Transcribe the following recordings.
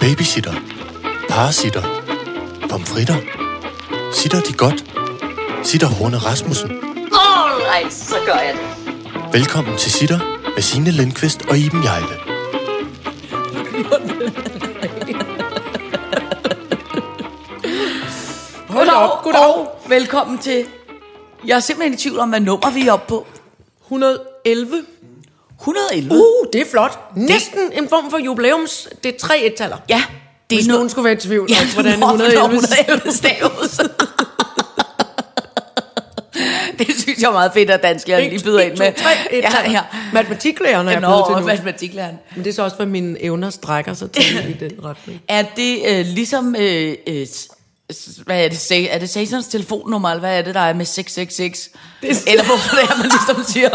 Babysitter. Parasitter. Pomfritter. Sitter de godt? Sitter Horne Rasmussen. Alright, så gør jeg det. Velkommen til Sitter med Signe Lindqvist og Iben Jejle. Hold op, goddag. Velkommen til... Jeg er simpelthen i tvivl om, hvad nummer vi er oppe på. 111. 111. Uh, det er flot. Næsten en form for jubilæums... Det er tre ettaller. Ja, det Hvis er nogen noget... skulle være i tvivl Ja, om, hvordan hvorfor 111... 111 staves. det synes jeg er meget fedt, at dansklæren lige byder ind med. Ja, ja. Matematiklærerne er blevet til nu. matematiklæreren. Men det er så også, hvad mine evner strækker sig til i den retning. Er det øh, ligesom... Øh, øh, hvad er det? Er det Satans telefonnummer, eller hvad er det, der er med 666? Det er- Eller hvorfor det er, man ligesom siger...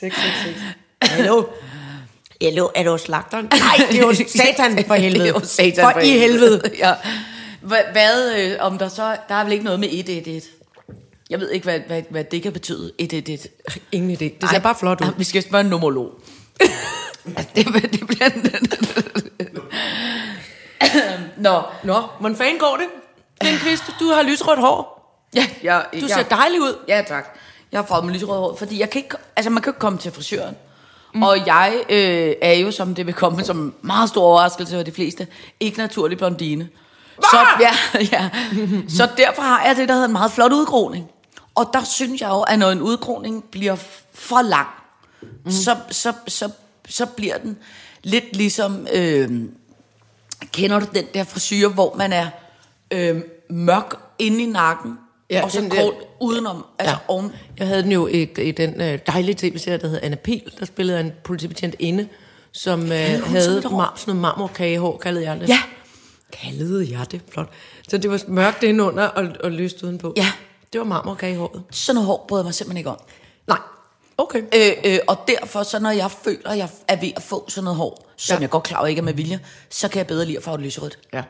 666. Hallo? Hallo, er du slagteren? Nej, det er jo satan for helvede. Det er jo satan for, i helvede. ja. Hvad, hvad øh, om der så... Der er vel ikke noget med 111? Jeg ved ikke, hvad, hvad, hvad det kan betyde, 111. Ingen idé. Det ser bare flot ud. Ja, vi skal spørge en nomolog. Altså, det, det bliver... Nå, Nå, hvordan fanden går det? Den kvist, du har lysrødt hår. ja, jeg, Du jeg, ser dejlig ud. Ja, tak. Jeg har fået mig lyserød hår, fordi jeg kan ikke, altså man kan ikke komme til frisøren. Mm. Og jeg øh, er jo, som det vil komme som meget stor overraskelse for de fleste, ikke naturlig blondine. Så, ja, ja. så derfor har jeg det, der hedder en meget flot udgroning. Og der synes jeg jo, at når en udgroning bliver for lang, mm. så, så, så, så bliver den lidt ligesom... Øh, kender du den der frisyr, hvor man er øh, mørk inde i nakken, Ja, ja, og så den kort udenom, altså Ja. ja. oven. Jeg havde den jo i, i den øh, dejlige tv-serie, der hedder Anna Pil. Der spillede en politibetjent inde, som øh, sådan havde mar- sådan noget marmorkagehår, kaldede jeg det. Ja. Kaldede jeg det, flot. Så det var mørkt indenunder og, og lyst udenpå. Ja. Det var marmorkagehåret. Sådan noget hår bryder jeg mig simpelthen ikke om. Nej. Okay. Øh, øh, og derfor, så når jeg føler, at jeg er ved at få sådan noget hår, som Ja. ja. jeg godt klar over ikke er med vilje, så kan jeg bedre lide at farve det lyserødt. Ja.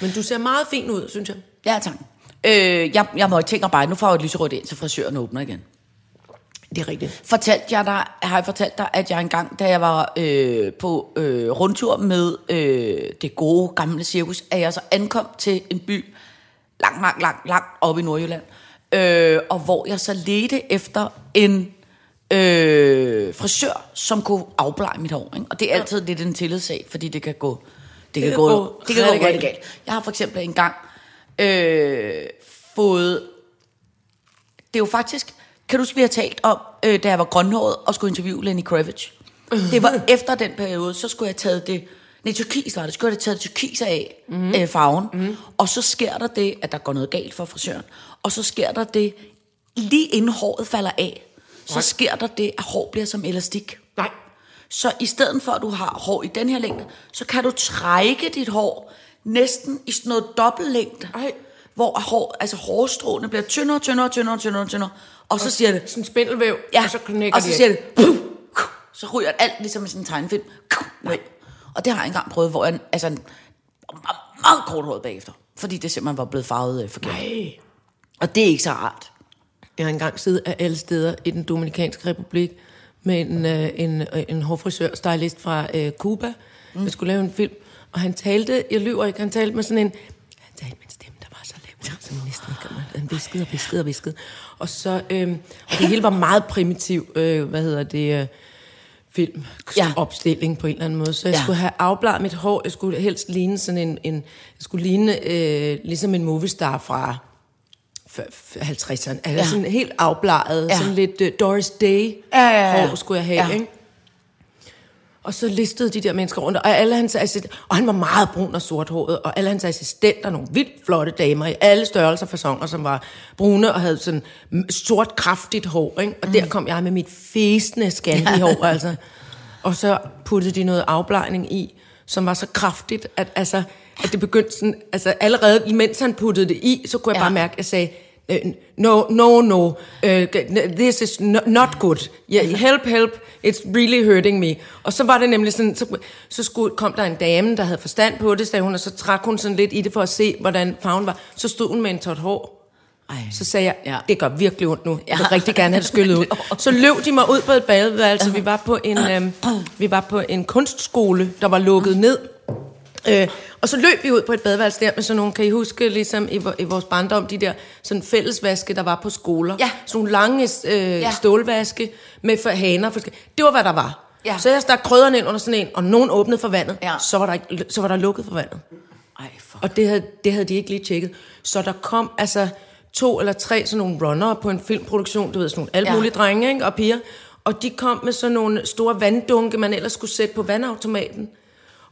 Men du ser meget fin ud, synes jeg. Ja, tak. Øh, jeg, jeg må tænke bare, nu får jeg et lyserødt ind, så frisøren åbner igen. Det er rigtigt. Fortalte jeg dig, har jeg fortalt dig, at jeg engang, da jeg var øh, på øh, rundtur med øh, det gode gamle cirkus, at jeg så ankom til en by langt, langt, langt, langt oppe i Nordjylland, øh, og hvor jeg så ledte efter en øh, frisør, som kunne afblege mit hår. Ikke? Og det er altid lidt en tillidssag, fordi det kan gå, det kan kan gå, gå det kan gå rigtig galt. Jeg har for eksempel engang øh, fået det er jo faktisk... Kan du huske, vi har talt om, øh, da jeg var grønhåret og skulle interviewe Lenny Kravitz? Det var efter den periode, så skulle jeg have taget det... Nej, turkis var det. Skulle jeg have taget turkis af mm. øh, farven. Mm. Og så sker der det, at der går noget galt for frisøren. Og så sker der det, lige inden håret falder af, så Nej. sker der det, at hår bliver som elastik. Nej. Så i stedet for, at du har hår i den her længde, så kan du trække dit hår næsten i sådan noget dobbeltlængde. Ej. Hvor hår, altså hårstråene bliver tyndere, tyndere, tyndere, tyndere, tyndere. Og så siger det, Sådan spindelvæv, ja, og så knækker og så siger det, puh, så ryger alt ligesom i sådan en tegnefilm. ned. Og det har jeg engang prøvet, hvor jeg altså, en, meget, kort håret bagefter. Fordi det simpelthen var blevet farvet øh, forkert. Nej. Og det er ikke så rart. Jeg har engang siddet af alle steder i den Dominikanske Republik med en, øh, en, øh, en hårfrisør, stylist fra øh, Cuba. Mm. Jeg skulle lave en film, og han talte, jeg lyver ikke, han talte med sådan en, han talte med en stemme, der var så lav, man næsten ikke han viskede og viskede og viskede. Og så, øh, og det hele var meget primitiv, øh, hvad hedder det, øh, film, Ja. opstilling på en eller anden måde. Så jeg Ja. skulle have afbladet mit hår. Jeg skulle helst ligne sådan en, en jeg skulle ligne øh, ligesom en moviestar fra f- f- 50'erne. Altså ja. Sådan helt afbladet, ja. Sådan lidt uh, Doris Day Ja, ja, ja. hår skulle jeg have. Ja. ikke? Og så listede de der mennesker rundt, og, alle hans assist- og han var meget brun og sorthåret, og alle hans assistenter, nogle vildt flotte damer i alle størrelser og fasonger, som var brune og havde sådan sort, kraftigt hår. Ikke? Og mm. der kom jeg med mit fæsende Scandi-hår, altså. Og så puttede de noget afblejning i, som var så kraftigt, at, altså, at det begyndte sådan, altså allerede mens han puttede det i, så kunne jeg Ja. bare mærke, at jeg sagde, no, no, no, uh, this is no, not good. Yeah, help, help, it's really hurting me. Og så var det nemlig sådan, så, så skulle, kom der en dame, der havde forstand på det, sagde hun, og så trak hun sådan lidt i det for at se, hvordan farven var. Så stod hun med en tot hår. Ej. Så sagde jeg, Ja. det gør virkelig ondt nu. Jeg vil Ja. rigtig gerne have det skyllet ud. Så løb de mig ud på et badeværelse. Vi var på en, øhm, vi var på en kunstskole, der var lukket ned. Øh, og så løb vi ud på et badeværelse der med sådan nogle, kan I huske, ligesom i, i vores barndom, de der sådan fællesvaske, der var på skoler. Ja. Sådan nogle lange øh, Ja. ja. stålvaske med for haner. For, det var, hvad der var. Ja. Så jeg stak krydderne ind under sådan en, og nogen åbnede for vandet. Ja. Så, var der, ikke- så var der lukket for vandet. Ej, fuck. Og det havde, det havde de ikke lige tjekket. Så der kom altså to eller tre sådan nogle runner på en filmproduktion, du ved, sådan nogle Ja. mulige drenge ikke? og piger. Og de kom med sådan nogle store vanddunke, man ellers skulle sætte på vandautomaten.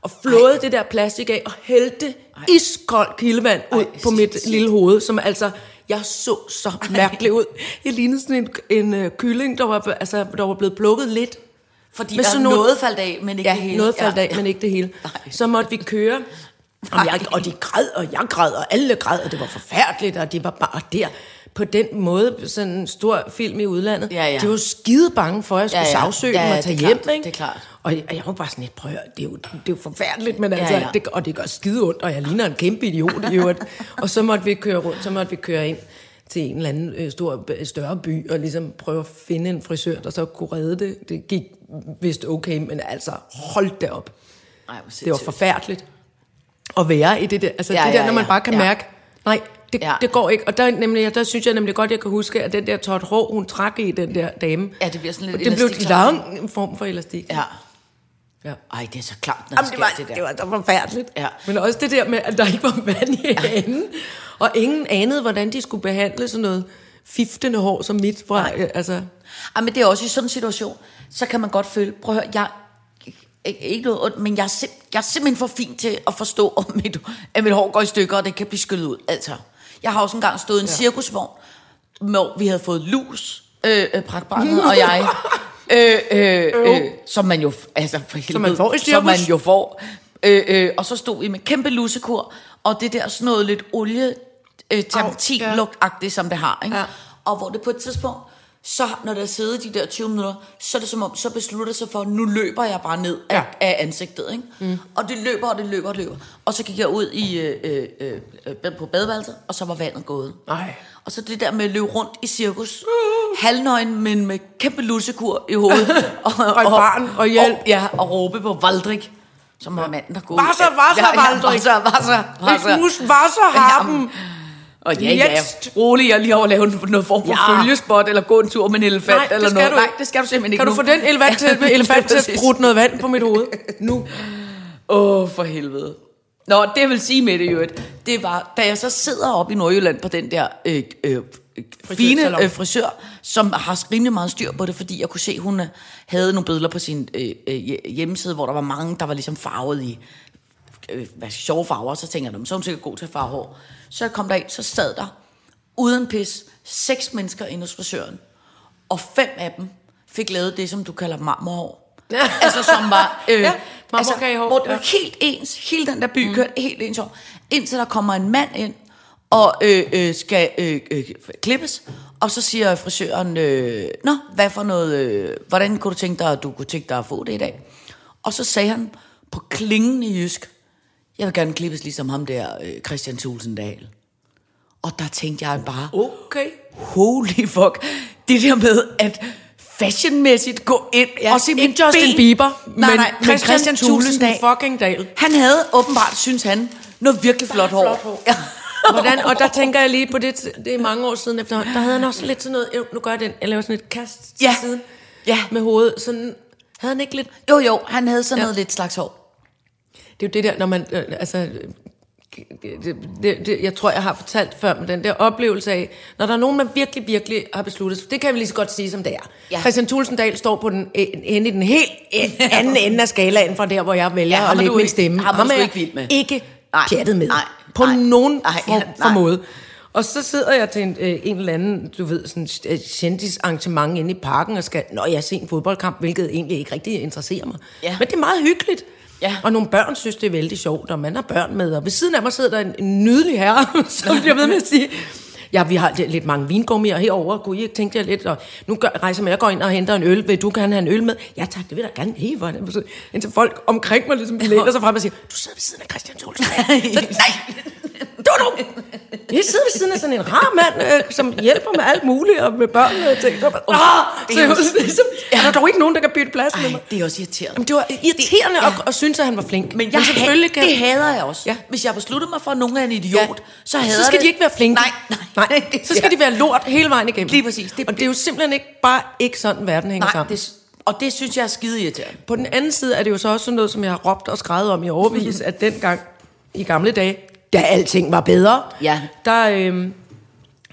Og flåede Ej. det der plastik af og hældte iskoldt kildevand ud Ej, på mit shit. lille hoved, som altså... Jeg så så mærkelig ud. Jeg lignede sådan en, en øh, kylling, der var, altså, der var blevet plukket lidt. Fordi med der sådan noget nogle- faldt af, men ikke Ja, det hele. noget faldt ja. af, men ikke det hele. Nej. Så måtte vi køre. Og, jeg, og de græd, og jeg græd, og alle græd, og det var forfærdeligt, og de var bare der på den måde, sådan en stor film i udlandet. Ja, ja. De var skide bange for, at jeg skulle Ja, ja, ja. ja. sagsøge Ja, dem og tage hjem. klart, ikke? det er klart. Og, og jeg var bare sådan lidt, prøv at det er jo, det er jo forfærdeligt, men altså, Ja, ja. Det, og det gør skide ondt, og jeg ligner en kæmpe idiot i øvrigt. og så måtte vi køre rundt, så måtte vi køre ind til en eller anden øh, stor, øh, større by, og ligesom prøve at finde en frisør, der så kunne redde det. Det gik vist okay, men altså, hold det op. Ej, Det var forfærdeligt at være i det der. Altså Ja, ja, det der, ja, når man ja, bare kan ja. mærke, nej, det, Ja. ja. det går ikke. Og der, nemlig, der synes jeg nemlig godt, jeg kan huske, at den der tot rå, hun trak i den der dame. Ja, det bliver sådan lidt og det blev elastik, lang en form for elastik. Ja. ja. Ej, det er så klart, når Jamen, det var, det der. det var så forfærdeligt. Ja. Men også det der med, at der ikke var vand i hanen. Og ingen anede, hvordan de skulle behandle sådan noget fiftende hår som mit. Fra, øh, altså, Ej, men det er også i sådan en situation, så kan man godt føle, prøv at høre, jeg, ikke, ikke noget ondt, men jeg er, sim, jeg er simpelthen for fin til at forstå, om mit, at mit hår går i stykker, og det kan blive skyllet ud. Altså, jeg har også engang stået i en ja. cirkusvogn, hvor vi havde fået lus, øh, øh, pragtbarnet og jeg, øh, øh, øh, som man jo, altså for helvede, man får som man jo får. Øh, øh, og så stod vi med kæmpe lusekur, og det der sådan noget lidt olie, øh, ja. som det har, ikke? Ja. Og hvor det på et tidspunkt, så når der sidder de der 20 minutter, så er det som om, så beslutter sig for, nu løber jeg bare ned af, Ja. af ansigtet. Ikke? Mm. Og det løber, og det løber, og det løber. Og så gik jeg ud i, øh, øh, øh, på badeværelset, og så var vandet gået. Ej. Og så det der med at løbe rundt i cirkus, halvnøgen, men med kæmpe lussekur i hovedet. og, Og et barn, og hjælp. Og, ja, og råbe på Valdrik, som var manden, der går ud. Wasser, Wasser, Valdrik. Wasser, Wasser, Wasser. Ich muss Wasser haben. Og ja, ja, rolig, jeg lige over at lave noget form for ja. Følgespot, eller gå en tur med en elefant, Nej, det eller skal noget. du Nej, det skal du simpelthen ikke Kan du nu. få den elefant til, elefant til at sprutte noget vand på mit hoved? Nu. Åh, oh, for helvede. Nå, det jeg vil sige med det jo, det var, da jeg så sidder oppe i Nordjylland på den der øh, øh, fine øh, frisør, som har rimelig meget styr på det, fordi jeg kunne se, hun havde nogle billeder på sin øh, øh, hje- hjemmeside, hvor der var mange, der var ligesom farvet i øh, hvad, sjove farver, så tænker jeg, "Nå, så er hun sikkert god til at farve hår. Så jeg kom derind, så sad der, uden pis, seks mennesker inde hos frisøren, og fem af dem fik lavet det, som du kalder marmorhår. altså som var... Øh, Ja, altså, hvor det var ja. helt ens, hele den der by mm. kørte helt ens hår, indtil der kommer en mand ind, og øh, øh, skal øh, øh, klippes, og så siger frisøren, øh, Nå, hvad for noget, øh, hvordan kunne du tænke dig, at du kunne tænke dig at få det i dag? Og så sagde han på klingen i jysk, jeg vil gerne klippes ligesom ham der, øh, Christian Tulsendal. Og der tænkte jeg bare, Okay. holy fuck, det der med at fashionmæssigt gå ind Ja, og simpelthen ikke Justin bede- Bieber, nej, men nej, men Christian Christian Tulsendal. fucking Dahl. Han havde åbenbart, synes han, noget virkelig flot hår. flot hår. Ja. Hvordan, og der tænker jeg lige på det, det er mange år siden efterhånden, der havde han også lidt sådan noget, nu gør jeg den, jeg laver sådan et kast til Ja. siden Ja. med hovedet, sådan, havde han ikke lidt, Jo, jo, han havde sådan Ja. noget lidt slags hår. Det er jo det der, når man, øh, altså, øh, det, det, det, jeg tror, jeg har fortalt før, men den der oplevelse af, når der er nogen, man virkelig, virkelig har besluttet, det kan vi lige så godt sige, som det er. Ja. Christian Tulsendal står på den, en, ende i den helt en, anden ende af skalaen fra der, hvor jeg vælger Ja, at lægge min ikke- stemme. ham er ikke vild med. ikke Nej, pjattet med. nej, på nej, nogen nej, form for måde. Og så sidder jeg til en, øh, en eller anden, du ved, sådan øh, kendisarrangement inde i parken, og skal, når jeg ser en fodboldkamp, hvilket egentlig ikke rigtig interesserer mig. Ja. Men det er meget hyggeligt. Ja. Og nogle børn synes, det er vældig sjovt, og man har børn med. Og ved siden af mig sidder der en, en nydelig herre, som bliver ved med at sige, ja, vi har lidt mange vingummier herovre, kunne I tænkte jeg lidt, og nu gør, rejser mig, jeg går ind og henter en øl, vil du gerne have en øl med? Ja tak, det vil jeg gerne hvordan? Så- Indtil folk omkring mig ligesom læner sig frem og siger, du sidder ved siden af Christian. Så, nej, du! Jeg sidder ved siden af sådan en rar mand, øh, som hjælper med alt muligt, og med børnene og ting. Så, bare, ah, det så er sådan ligesom, er der dog ikke nogen, der kan bytte plads med mig? Ej, det er også irriterende. Jamen, det var irriterende ja. at, at synes, at han var flink. Men jeg selvfølgelig ha- det hader jeg også. Ja. Ja. Hvis jeg beslutter mig for, at nogen er en idiot, Ja. så hader så skal det. de ikke være flinke. Nej, nej. nej. Så skal de være lort hele vejen igennem. Lige præcis. Det- og det er jo simpelthen ikke bare ikke sådan, verden hænger Nej, sammen. det, og det synes jeg er skide irriterende. På den anden side er det jo så også sådan noget, som jeg har råbt og skrevet om i overvis, at dengang i gamle dage, da alting var bedre, Ja. der, øhm,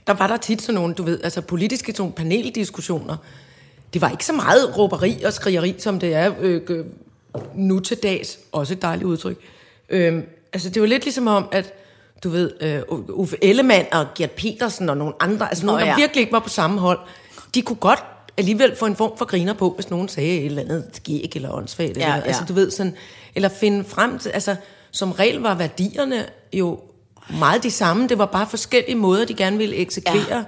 der var der tit sådan nogle, du ved, altså politiske sådan nogle paneldiskussioner. Det var ikke så meget råberi og skrigeri, som det er øh, øh, nu til dags. Også et dejligt udtryk. Øhm, altså det var lidt ligesom om, at du ved, øh, Uffe Ellemann og Gert Petersen og nogle andre, altså nogle, Nå, der ja. virkelig ikke var på samme hold, de kunne godt alligevel få en form for griner på, hvis nogen sagde et eller andet skæg eller åndssvagt. Ja, eller, ja. Altså du ved sådan, eller finde frem til, altså som regel var værdierne jo meget de samme, det var bare forskellige måder, de gerne ville eksekvere.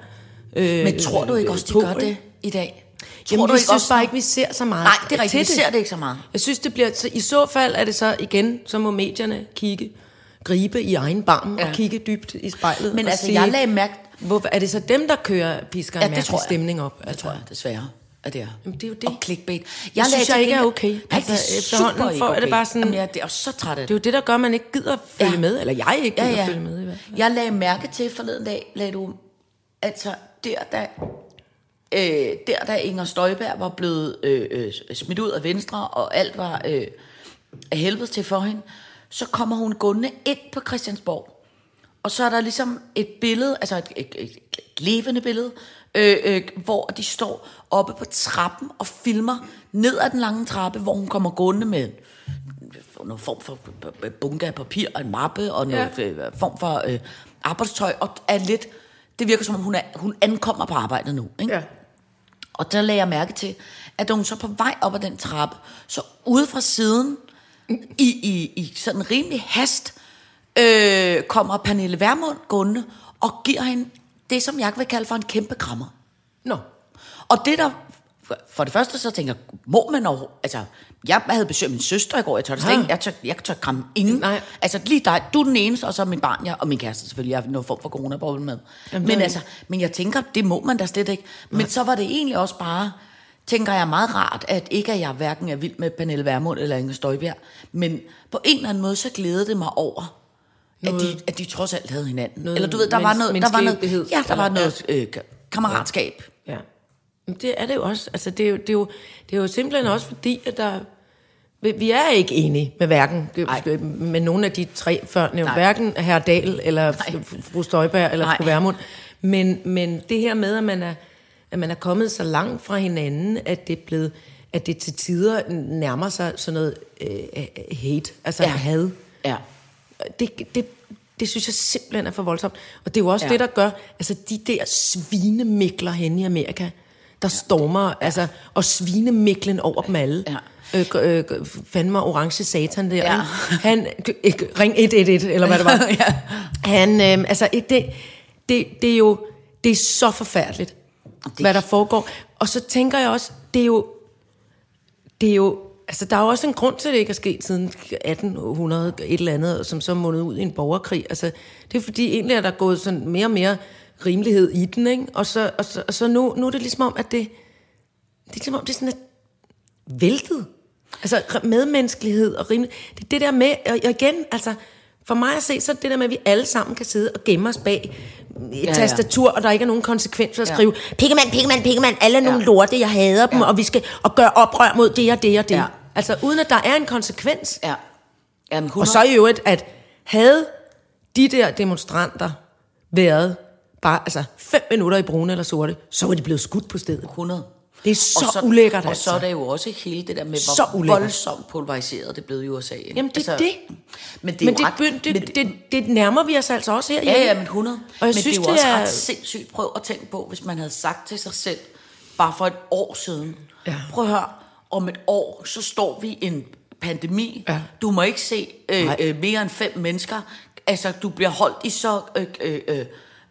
Ja. Øh, Men tror du ikke også, de på, gør det i dag? Jamen, tror du vi ikke synes også, bare ikke, vi ser så meget Nej, det er rigtigt. Vi ser det ikke så meget. Jeg synes, det bliver... Så I så fald er det så igen, så må medierne kigge, gribe i egen barm ja. Og kigge dybt i spejlet. Men altså, sige, jeg lagde mærke... Hvorfor, er det så dem, der kører pisker Ja, en mærkelig stemning op? Det tror jeg desværre, at det er. Jamen, det er jo det. Og clickbait. Jeg synes, lagde jeg ikke er okay. Nej, Altså, det er efterhånden super ikke jeg det okay. bare sådan- Jamen, jeg er også så træt af Det er jo det, der gør, at man ikke gider følge Ja. med. Eller jeg ikke gider ja, ja. følge med i hvert fald. Jeg lagde mærke til forleden dag, lagde du, altså der, der, øh, der, da Inger Støjberg var blevet øh, øh, smidt ud af Venstre, og alt var øh, af helvede til for hende, så kommer hun gående ind på Christiansborg. Og så er der ligesom et billede, altså et, et, et, et levende billede, øh, øh, hvor de står oppe på trappen og filmer ned ad den lange trappe, hvor hun kommer gående med noget form for bunke af papir og en mappe og noget Ja. ja. form for øh, arbejdstøj, og er lidt, det virker som om hun, er, hun ankommer på arbejdet nu. Ikke? Ja. Og der lagde jeg mærke til, at da hun så på vej op ad den trappe, så ude fra siden, i, i, i sådan rimelig hast, øh, kommer Pernille Vermund gående og giver hende det, som jeg vil kalde for en kæmpe krammer. Nå. Og det der, for- det første så tænker jeg, må man over, altså, jeg havde besøgt min søster i går, jeg tør, det Ah. ikke, jeg tør, jeg tør kramme ingen. Nej. Altså lige dig, du er den eneste, og så min barn, jeg, og min kæreste selvfølgelig, jeg har noget form for corona med. Jamen, men altså, men jeg tænker, det må man da slet ikke. Men så var det egentlig også bare, tænker jeg meget rart, at ikke at jeg hverken er vild med Pernille Vermund eller Inger Støjberg, men på en eller anden måde, så glædede det mig over, at de, at de trods alt havde hinanden. Noget Eller du ved, der var noget, der var noget, ja, der var noget øh, kammeratskab. Ja. Men det er det jo også. Altså, det er jo, det er jo, det er jo simpelthen også fordi, at der... vi- er ikke enige med hverken Nej. med nogen af de tre før nævnt, hverken herr Dahl eller Nej. fru Støjberg eller Nej. fru Vermund. Men, men det her med, at man, er, at man er kommet så langt fra hinanden, at det er blevet, at det til tider nærmer sig sådan noget øh, hate, altså. Ja. had. Ja. Det, det, det synes jeg simpelthen er for voldsomt. Og det er jo også ja. Ja. det, der gør, altså de der svinemikler hen i Amerika, der stormer, altså, og svinemiklen over dem alle. Ja. Øh, øh, fandme orange satan der. Ja. Han, ikke, ring 111, eller hvad det var. Ja. Han, øh, altså, det, det, det er jo, det er så forfærdeligt, det... hvad der foregår. Og så tænker jeg også, det er jo, det er jo, altså der er jo også en grund til, at det ikke er sket siden 1800 et eller andet, som så mundet ud i en borgerkrig. Altså, det er fordi egentlig er der gået sådan mere og mere rimelighed i den, ikke? Og så, og så, og så nu, nu er det ligesom om, at det, det er ligesom om, det er sådan et væltet. Altså medmenneskelighed og rimelighed. Det er det der med, og og igen, altså, for mig at se, så er det der med, at vi alle sammen kan sidde og gemme os bag et ja, ja. tastatur, og der ikke er nogen konsekvenser at Ja. skrive, pikkemand, pikkemand, pikkemand, alle er nogle Ja. lorte, jeg hader dem, Ja. og vi skal og gøre oprør mod det og det og det. Ja. Altså uden at der er en konsekvens. Ja. Jamen, 100. Og så i øvrigt, at havde de der demonstranter været bare altså fem minutter i brune eller sorte, så var de blevet skudt på stedet. 100. Det er så, og så ulækkert, Og altså. så er det jo også hele det der med, Så hvor ulækkert. voldsomt pulveriseret det blevet i USA. ikke? Jamen det er det. Men det er men det, ret, det, men, det, det, det nærmer vi os altså også her. Ja, ja, men 100. Og jeg men synes, det er jo også er- ret sindssygt. Prøv at tænke på, hvis man havde sagt til sig selv, bare for et år siden, Ja. prøv at høre, om et år, så står vi i en pandemi. Ja. Du må ikke se øh, Nej. øh, mere end fem mennesker. Altså, du bliver holdt i så øh, øh, øh,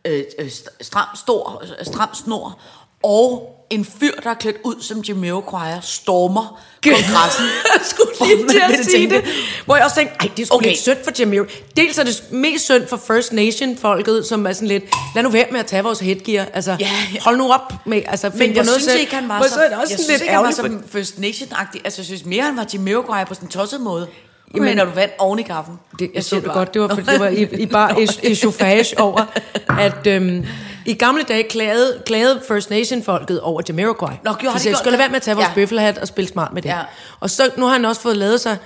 øh, øh, st- stram, stor, stram snor, og en fyr, der er klædt ud som Jamiroquai, stormer kongressen. Skulle lige til at sige det. Hvor jeg også tænkte, ej, det er sgu Okay. lidt synd for Jamiro. Dels er det mest synd for First Nation-folket, som er sådan lidt, lad nu være med at tage vores headgear. Altså, Ja, ja. hold nu op med, altså, find Men jeg noget synes selv. ikke, han var så, så er også jeg synes lidt ikke, han var så First Nation-agtig. Altså, jeg synes mere, han var Jamiroquai på sådan en tosset måde. Jamen, mener du vand oven i kaffen? Det, jeg så siger det godt, det var, fordi det var i, i bare es- echauffage over, at øhm, i gamle dage klagede, klagede First Nation-folket over Jamiroquai. Nå, gjorde De de sagde, skal lade være med at tage vores Ja. bøffelhat og spille smart med det. Ja. Og så nu har han også fået lavet sig...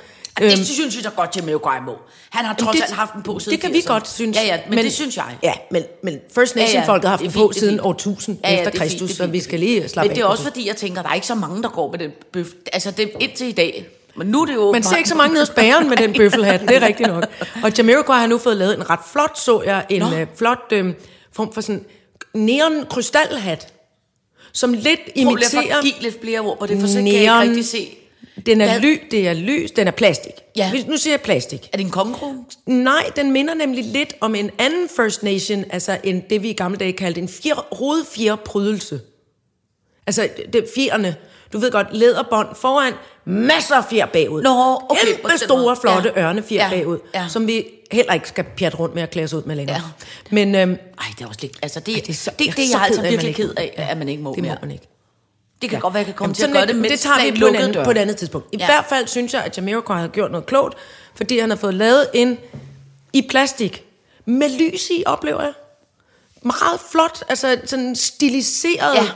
Øhm, det synes jeg godt, Jamiroquai må. Han har trods alt haft den på siden Det kan vi 80'erne. godt synes. Ja, ja, men, men det synes jeg. Ja, men, men First Ja, ja, Nation-folket har haft den på siden år 1000 Ja, ja, efter er Kristus, så vi skal lige slappe Men det er af også fordi, jeg tænker, der er ikke så mange, der går med den bøf. Altså, det indtil i dag. Men nu er det jo... Man ser ikke så mange nede hos bageren med den bøffelhat, det er rigtigt nok. Og Jamiroquai har nu fået lavet en ret flot, så jeg, en Nå. øh, flot øh, form for sådan neon krystalhat, som lidt Prøv at imiterer... give lidt flere ord på det, for så kan jeg ikke Neon. rigtig se. Den er ly, det er lys, den er plastik. Ja. Nu siger jeg plastik. Er det en kongekrone? Nej, den minder nemlig lidt om en anden First Nation, altså en, det vi i gamle dage kaldte en fjer, rodfjerprydelse. Altså, det fjerne. Du ved godt, læderbånd foran, masser af fjer bagud. Nå, okay, Kæmpe store, flotte Ja. ørnefjer Ja, bagud, ja. som vi heller ikke skal pjatte rundt med at klæde os ud med længere. Ja. Men øhm, Ej, det er også lidt... Altså, det, Ej, det, så- det, det, er det er jeg altså ked af, at man virkelig ikke- ked af, at man ikke må det må mere. man ikke. Det kan Ja. godt være, at jeg kan komme Jamen, til at gøre et- det, mens det tager er vi på, en anden, dør. på et andet tidspunkt. I Ja. hvert fald synes jeg, at Jamiroquai har gjort noget klogt, fordi han har fået lavet en i plastik med lys i, oplever jeg. Meget flot, altså sådan stiliseret ja.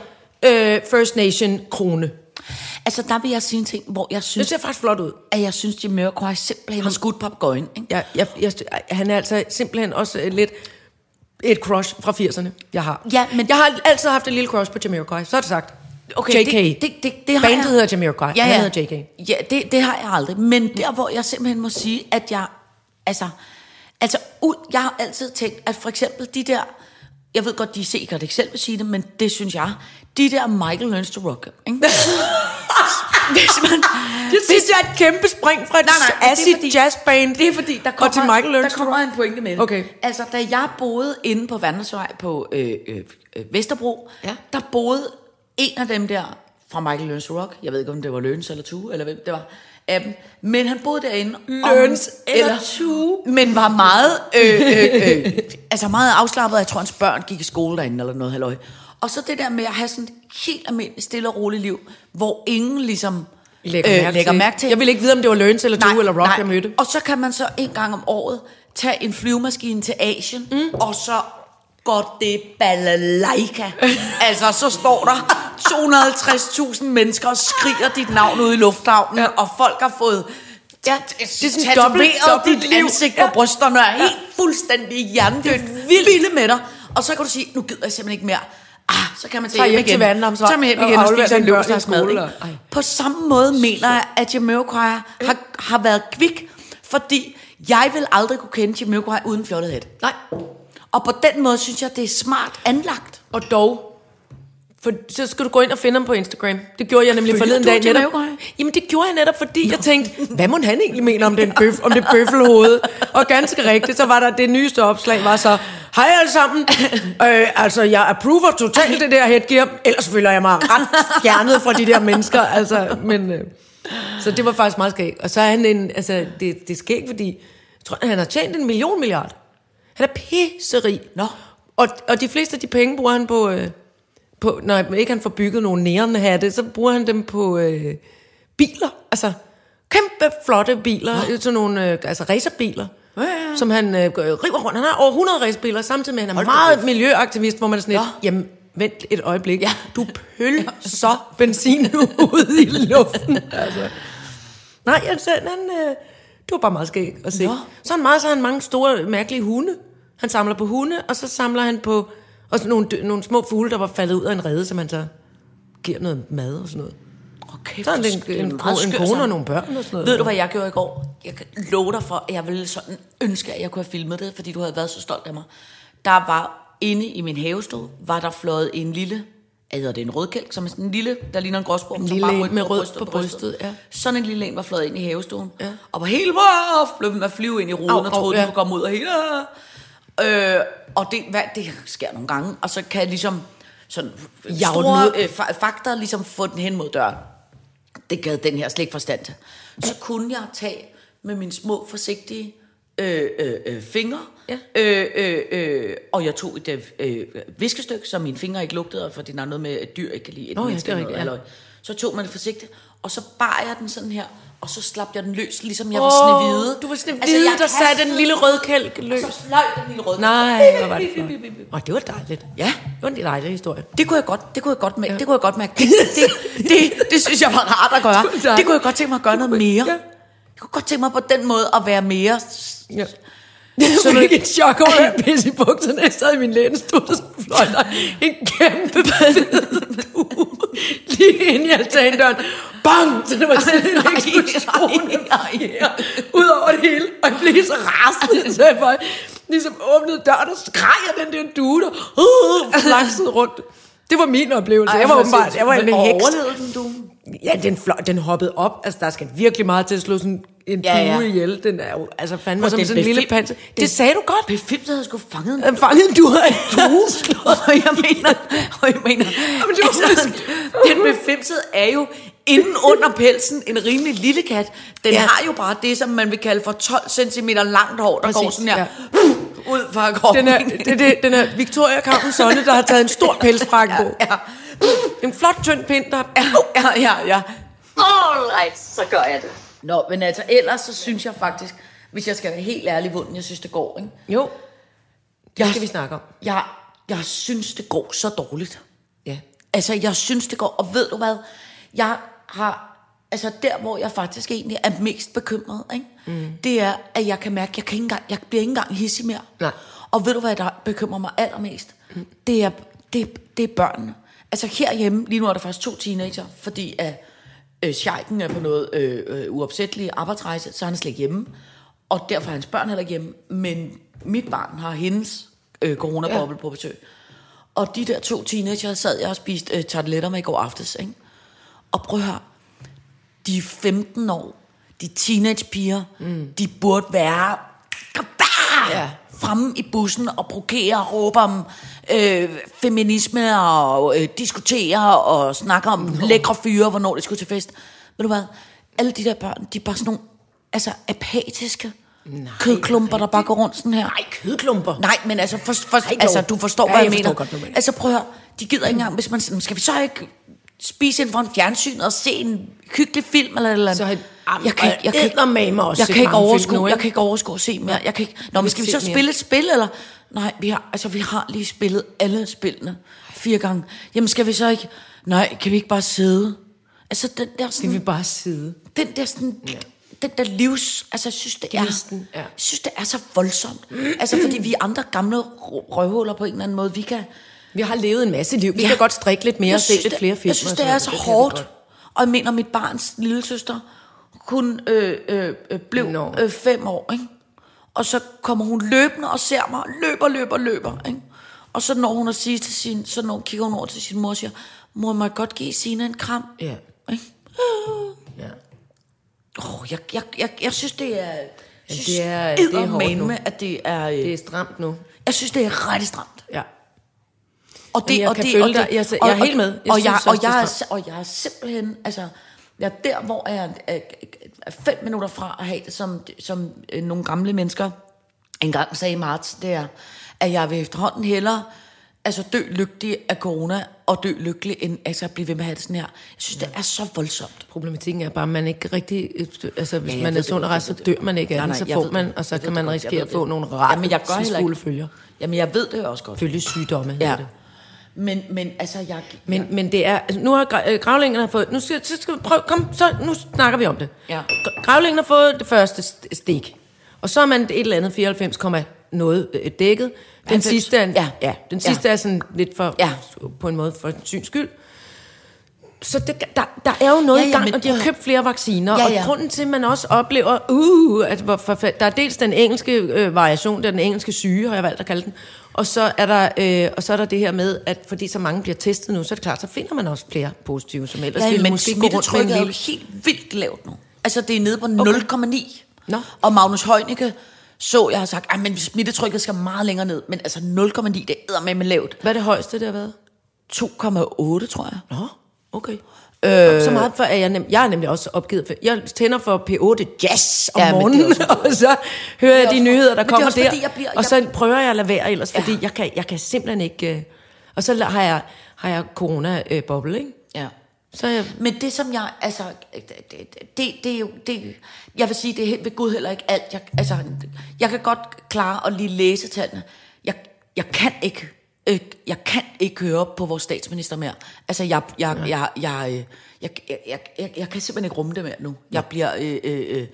Øh, First Nation krone. Altså, der vil jeg sige en ting, hvor jeg Det synes, ser faktisk flot ud. at jeg synes, Jamiroquai simpelthen har skudt papegøjen. Ikke? Jeg, jeg, jeg, han er altså simpelthen også øh, lidt et crush fra 80'erne, jeg har. Ja, men- Jeg har altid haft et lille crush på Jamiroquai, så er det sagt. Okay, JK. Det, det, det, det har Bandet jeg. hedder Jamiroquai, Ja, han ja. hedder JK. Ja, det, det har jeg aldrig. Men der, hvor jeg simpelthen må sige, at jeg... Altså, altså ud, jeg har altid tænkt, at for eksempel de der... Jeg ved godt, de sikkert ikke selv vil sige det, men det synes jeg. De der Michael Learns to Rock. Ikke? Hvis man, Det synes jeg er et kæmpe spring fra et Nej, nej, acid fordi- jazzband Det er fordi, der kommer, og til Michael Learns der kommer en pointe med det. Okay. Altså, da jeg boede inde på Vandresvej på øh, øh, øh, Vesterbro, Ja. der boede en af dem der fra Michael Learns to Rock. Jeg ved ikke, om det var Løns eller Tue, eller hvem det var af dem. Men han boede derinde. Løns eller Tue. Men var meget, øh, øh, øh, altså meget afslappet. Jeg tror, hans børn gik i skole derinde, eller noget halløj. Og så det der med at have sådan et helt almindeligt, stille og roligt liv, hvor ingen ligesom Lægger, mærke, lægger til. mærke til. Jeg vil ikke vide, om det var Løns eller Tue eller Rock, jeg mødte. Og så kan man så en gang om året tage en flyvemaskine til Asien, mm. og så går det balalaika. altså, så står der 250.000 mennesker og skriger dit navn ude i lufthavnen, ja. og folk har fået Ja, det er sådan dobbelt- dobbelt dit ansigt Ja. på brysterne og er helt fuldstændig hjernedødt. Vilde med dig. Og så kan du sige, nu gider jeg simpelthen ikke mere. Ah, så kan man tage hjem hjem igen. til Vandamsvej Så tager man hjem og igen og, afleverer spiser en og- ej. På samme måde mener jeg, at Jamiroquai har, har været kvik, fordi jeg vil aldrig kunne kende Jamiroquai uden fjollet hat. Nej. Og på den måde synes jeg, det er smart anlagt. Og dog, for så skal du gå ind og finde ham på Instagram. Det gjorde jeg nemlig Følger forleden dag. Netop, jamen det gjorde jeg netop, fordi jeg tænkte, hvad må han egentlig mene om, den bøf, om det bøffelhoved? Og ganske rigtigt, så var der det nyeste opslag, var så, hej alle sammen, øh, altså jeg approver totalt det der headgear, ellers føler jeg mig ret fjernet fra de der mennesker, altså, men... Øh, så det var faktisk meget skægt. Og så er han en, altså, det, det er skægt, fordi jeg tror, han har tjent en million milliard. Han er pisserig. Nå. Og, og de fleste af de penge bruger han på, øh, på når ikke han får bygget nogle nærende hatte, så bruger han dem på øh, biler. Altså kæmpe flotte biler, Nå. sådan nogle øh, altså racerbiler. Ja, ja, ja. Som han øh, går- river rundt. Han har over 100 racerbiler, samtidig med, at han er Hold meget kæft. miljøaktivist, hvor man er sådan lidt, Nå. jamen, vent et øjeblik. Ja. Du pølser benzin ud i luften. Altså. Nej, altså, han, øh, det var bare meget skægt at se. Nå. Så han meget, så har han mange store, mærkelige hunde. Han samler på hunde, og så samler han på også nogle, dø- nogle små fugle, der var faldet ud af en rede, som han så giver noget mad og sådan noget. Okay, Så er han en, en, en, en kone og nogle børn og sådan noget. Ved du, hvad jeg gjorde i går? Jeg kan love dig for, at jeg ville sådan ønske, at jeg kunne have filmet det, fordi du havde været så stolt af mig. Der var inde i min havestue, var der fløjet en lille, hedder det, en rødkælk, som er sådan en lille, der ligner en gråsbom. En som lille bare en rykker med rød på brystet, ja. Sådan en lille en var fløjet ind i havestuen. Ja. Og var helt wow, blev den at flyve ind i ruden, Au, og au, troede, den ja. kunne komme ud og hele... Øh, og det, hvad, det sker nogle gange, og så kan jeg ligesom... sådan den store øh, fa- fakter, ligesom få den hen mod døren. Det gav den her slet ikke forstand til. Så kunne jeg tage med mine små, forsigtige øh, øh, øh, fingre, Ja. øh, øh, øh, og jeg tog et øh, øh, viskestykke, så mine fingre ikke lugtede, fordi der er noget med, at dyr ikke kan lide et Nå ja, menneske det er rigtigt, ja. Så tog man det forsigtigt, og så bar jeg den sådan her, og så slap jeg den løs, ligesom jeg var Åh, snevide. du var Snehvide, der satte den lille rødkælk løs. Og så fløj den lille rødkælk. Nej, hvor var det flot. Åh, det var dejligt. Ja. Det var en dejlig historie. Det kunne jeg godt, det kunne jeg godt mærke. Ja. Det kunne jeg godt mærke. Det, det, det, det synes jeg var rart at gøre. Det kunne jeg godt tænke mig at gøre noget mere. Jeg kunne godt tænke mig på den måde at være mere... Ja. Så fik et chok over, at jeg pisse i bukserne. Jeg sad i min lænestol, og så fløj der en kæmpe fed due lige ind i altandøren. Bang! Så det var sådan en eksplosion. Ud over det hele. Og jeg blev så rasende, så jeg bare ligesom åbnede døren og skreg af den der due, der uh, flaksede rundt. Det var min oplevelse. jeg var åbenbart, jeg var en Men heks. overlevede den, du? Ja, den, fløj, den hoppede op. Altså, der skal virkelig meget til at slå sådan en Ja, ja, ja. due ihjel. Den er jo altså fandme Prøv, som den sådan en lille panser. Det, den- sagde du godt. Befimset havde sgu fanget en Den fangede en due af en due. Og jeg mener, og jeg mener, Jamen, det var altså, den befimsede er jo inden under pelsen en rimelig lille kat. Den Ja. ja. har jo bare det, som man vil kalde for 12 cm langt hår, der Præcis, går sådan her ja. ud fra kroppen. Den er, det, det, den er Victoria Kampensonne, der har taget en stor pelsfrakke på. Ja, En flot, tynd pind, der... ja, ja, ja. Alright, så gør jeg det. Nå, men altså ellers så synes jeg faktisk, hvis jeg skal være helt ærlig, hvordan jeg synes, det går, ikke? Jo, det Jeg- skal vi snakke om. Jeg, jeg synes, det går så dårligt. Ja. Altså, jeg synes, det går... Og ved du hvad? Jeg har... Altså, der, hvor jeg faktisk egentlig er mest bekymret, ikke? Mm. det er, at jeg kan mærke, at jeg, kan ikke engang, jeg bliver ikke engang hissig mere. Nej. Og ved du, hvad der bekymrer mig allermest? Mm. Det, er, det, det er børnene. Altså, herhjemme, lige nu er der faktisk to teenager, fordi at øh, Scheiken er på noget øh, øh, uopsættelig arbejdsrejse, så er han slet ikke hjemme. Og derfor er hans børn heller ikke hjemme. Men mit barn har hendes øh, coronaboble ja. på besøg. Og de der to teenager sad jeg og spiste øh, tarteletter med i går aftes. Ikke? Og prøv at høre, de er 15 år, de teenagepiger, mm. de burde være Ja. Fremme i bussen og provokere og råbe om øh, feminisme og øh, diskutere og snakke om no. lækre fyre, hvornår de skulle til fest. Ved du hvad? Alle de der børn, de er bare sådan nogle altså, apatiske Nej, kødklumper, der bare går rundt sådan her. Nej, kødklumper. Nej, men altså, for, for, Ej, dog. altså du forstår, Ja, hvad jeg, jeg mener. godt, mener. Altså prøv at høre, de gider ikke engang, hvis man skal vi så ikke spise ind foran fjernsyn og se en hyggelig film eller eller andet? Så jeg kan ikke, jeg kan ikke, eddermame også jeg kan ikke overskue, nu, jeg kan ikke overskue at se mere. Jeg kan ikke, Nå, men skal vi så spille mere. et spil, eller? Nej, vi har, altså, vi har lige spillet alle spillene fire gange. Jamen, skal vi så ikke? Nej, kan vi ikke bare sidde? Altså, den der sådan, vil bare sidde. den der sådan, ja. den der livs, altså jeg synes, det er, Gnisten, ja. jeg synes, det er så voldsomt. Altså, fordi vi andre gamle rø- røvhuller på en eller anden måde, vi kan... Vi har levet en masse liv. Vi Ja. kan godt strikke lidt mere Jeg og se lidt det- flere film. Jeg synes, det er så vi hårdt. godt. Og jeg mener, mit barns lille søster, hun øh, øh, øh, blev Nå. øh, fem år, ikke? Og så kommer hun løbende og ser mig, løber, løber, løber, ikke? Og så når hun at sige til sin, så når kigger hun over til sin mor og siger, mor, må jeg godt give Sina en kram? Ja. Ikke? ja. Oh, jeg, jeg, jeg, jeg synes, det er... Jeg synes, det er- det er hårdt nu. med, at det er... Øh, Det er stramt nu. jeg synes, det er rigtig stramt. Ja. Og det, jeg og det, følge og dig. det, Jeg er- og- jeg er og- helt med. Jeg og, jeg, og, jeg, er, og jeg er simpelthen, altså, jeg er der, hvor jeg er, er, fem minutter fra at have det, som, som øh, nogle gamle mennesker engang sagde i marts, det er, at jeg vil efterhånden hellere altså dø lykkelig af corona, og dø lykkelig, end altså at blive ved med at have det sådan her. Jeg synes, ja. det er så voldsomt. Problematikken er bare, at man ikke rigtig... Altså, hvis Ja, ja, jeg man er sund og rask, så jeg dør man ikke af den, så jeg får man, og så Jeg kan man jeg risikere at få nogle ret Jamen, jeg gør følger. Jamen, jeg ved det også godt. Følgesygdomme Ja. hedder det. Men, men altså, jeg... Men, men det er, altså, nu har gra- øh, gravlingerne fået, nu skal, så skal vi prøve, kom, så nu snakker vi om det. Ja. Gra- Gravlingen har fået det første st- stik, og så er man et eller andet 94, noget øh, dækket. Den 90. sidste er, Ja. ja, den Ja. sidste er sådan lidt for, Ja. på en måde for syns skyld. Så det, der, der er jo noget Ja, ja, i gang, og de har købt flere vacciner. Ja, Og ja. grunden til, at man også oplever, uh, at hvor der er dels den engelske øh, variation, det er den engelske syge, har jeg valgt at kalde den. Og så, er der, øh, og så er der det her med, at fordi så mange bliver testet nu, så er det klart, så finder man også flere positive, som ellers Ja, ville men måske gå rundt med en smittetrykket er jo lille... helt vildt lavt nu. Altså, det er nede på 0,9. Nå. Og Magnus Heunicke så, jeg har sagt, at smittetrykket skal meget længere ned. Men altså 0,9, det er med med lavt. Hvad er det højeste, det har været? 2,8, tror jeg. Nå, okay. Øh, så meget for, at jeg, nem, jeg er nemlig også opgivet. For jeg tænder for P8 Jazz om Ja, morgenen, og så hører jeg de nyheder, der er kommer der. fordi, jeg bliver- Og så prøver jeg at lade være ellers, fordi Ja. jeg, kan, jeg kan simpelthen ikke... Øh, og så har jeg, har jeg corona-boble, ikke? Ja. Så jeg, Men det som jeg, altså, det, det, det er jo, det, jeg vil sige, det er ved Gud heller ikke alt. Jeg, altså, jeg kan godt klare at lige læse tallene. Jeg, jeg kan ikke, øh, jeg kan ikke høre på vores statsminister mere. Altså, jeg, jeg, jeg, jeg, øh, jeg, jeg, jeg, jeg, jeg kan simpelthen ikke rumme det mere nu. Jeg bliver øh, øh, øh,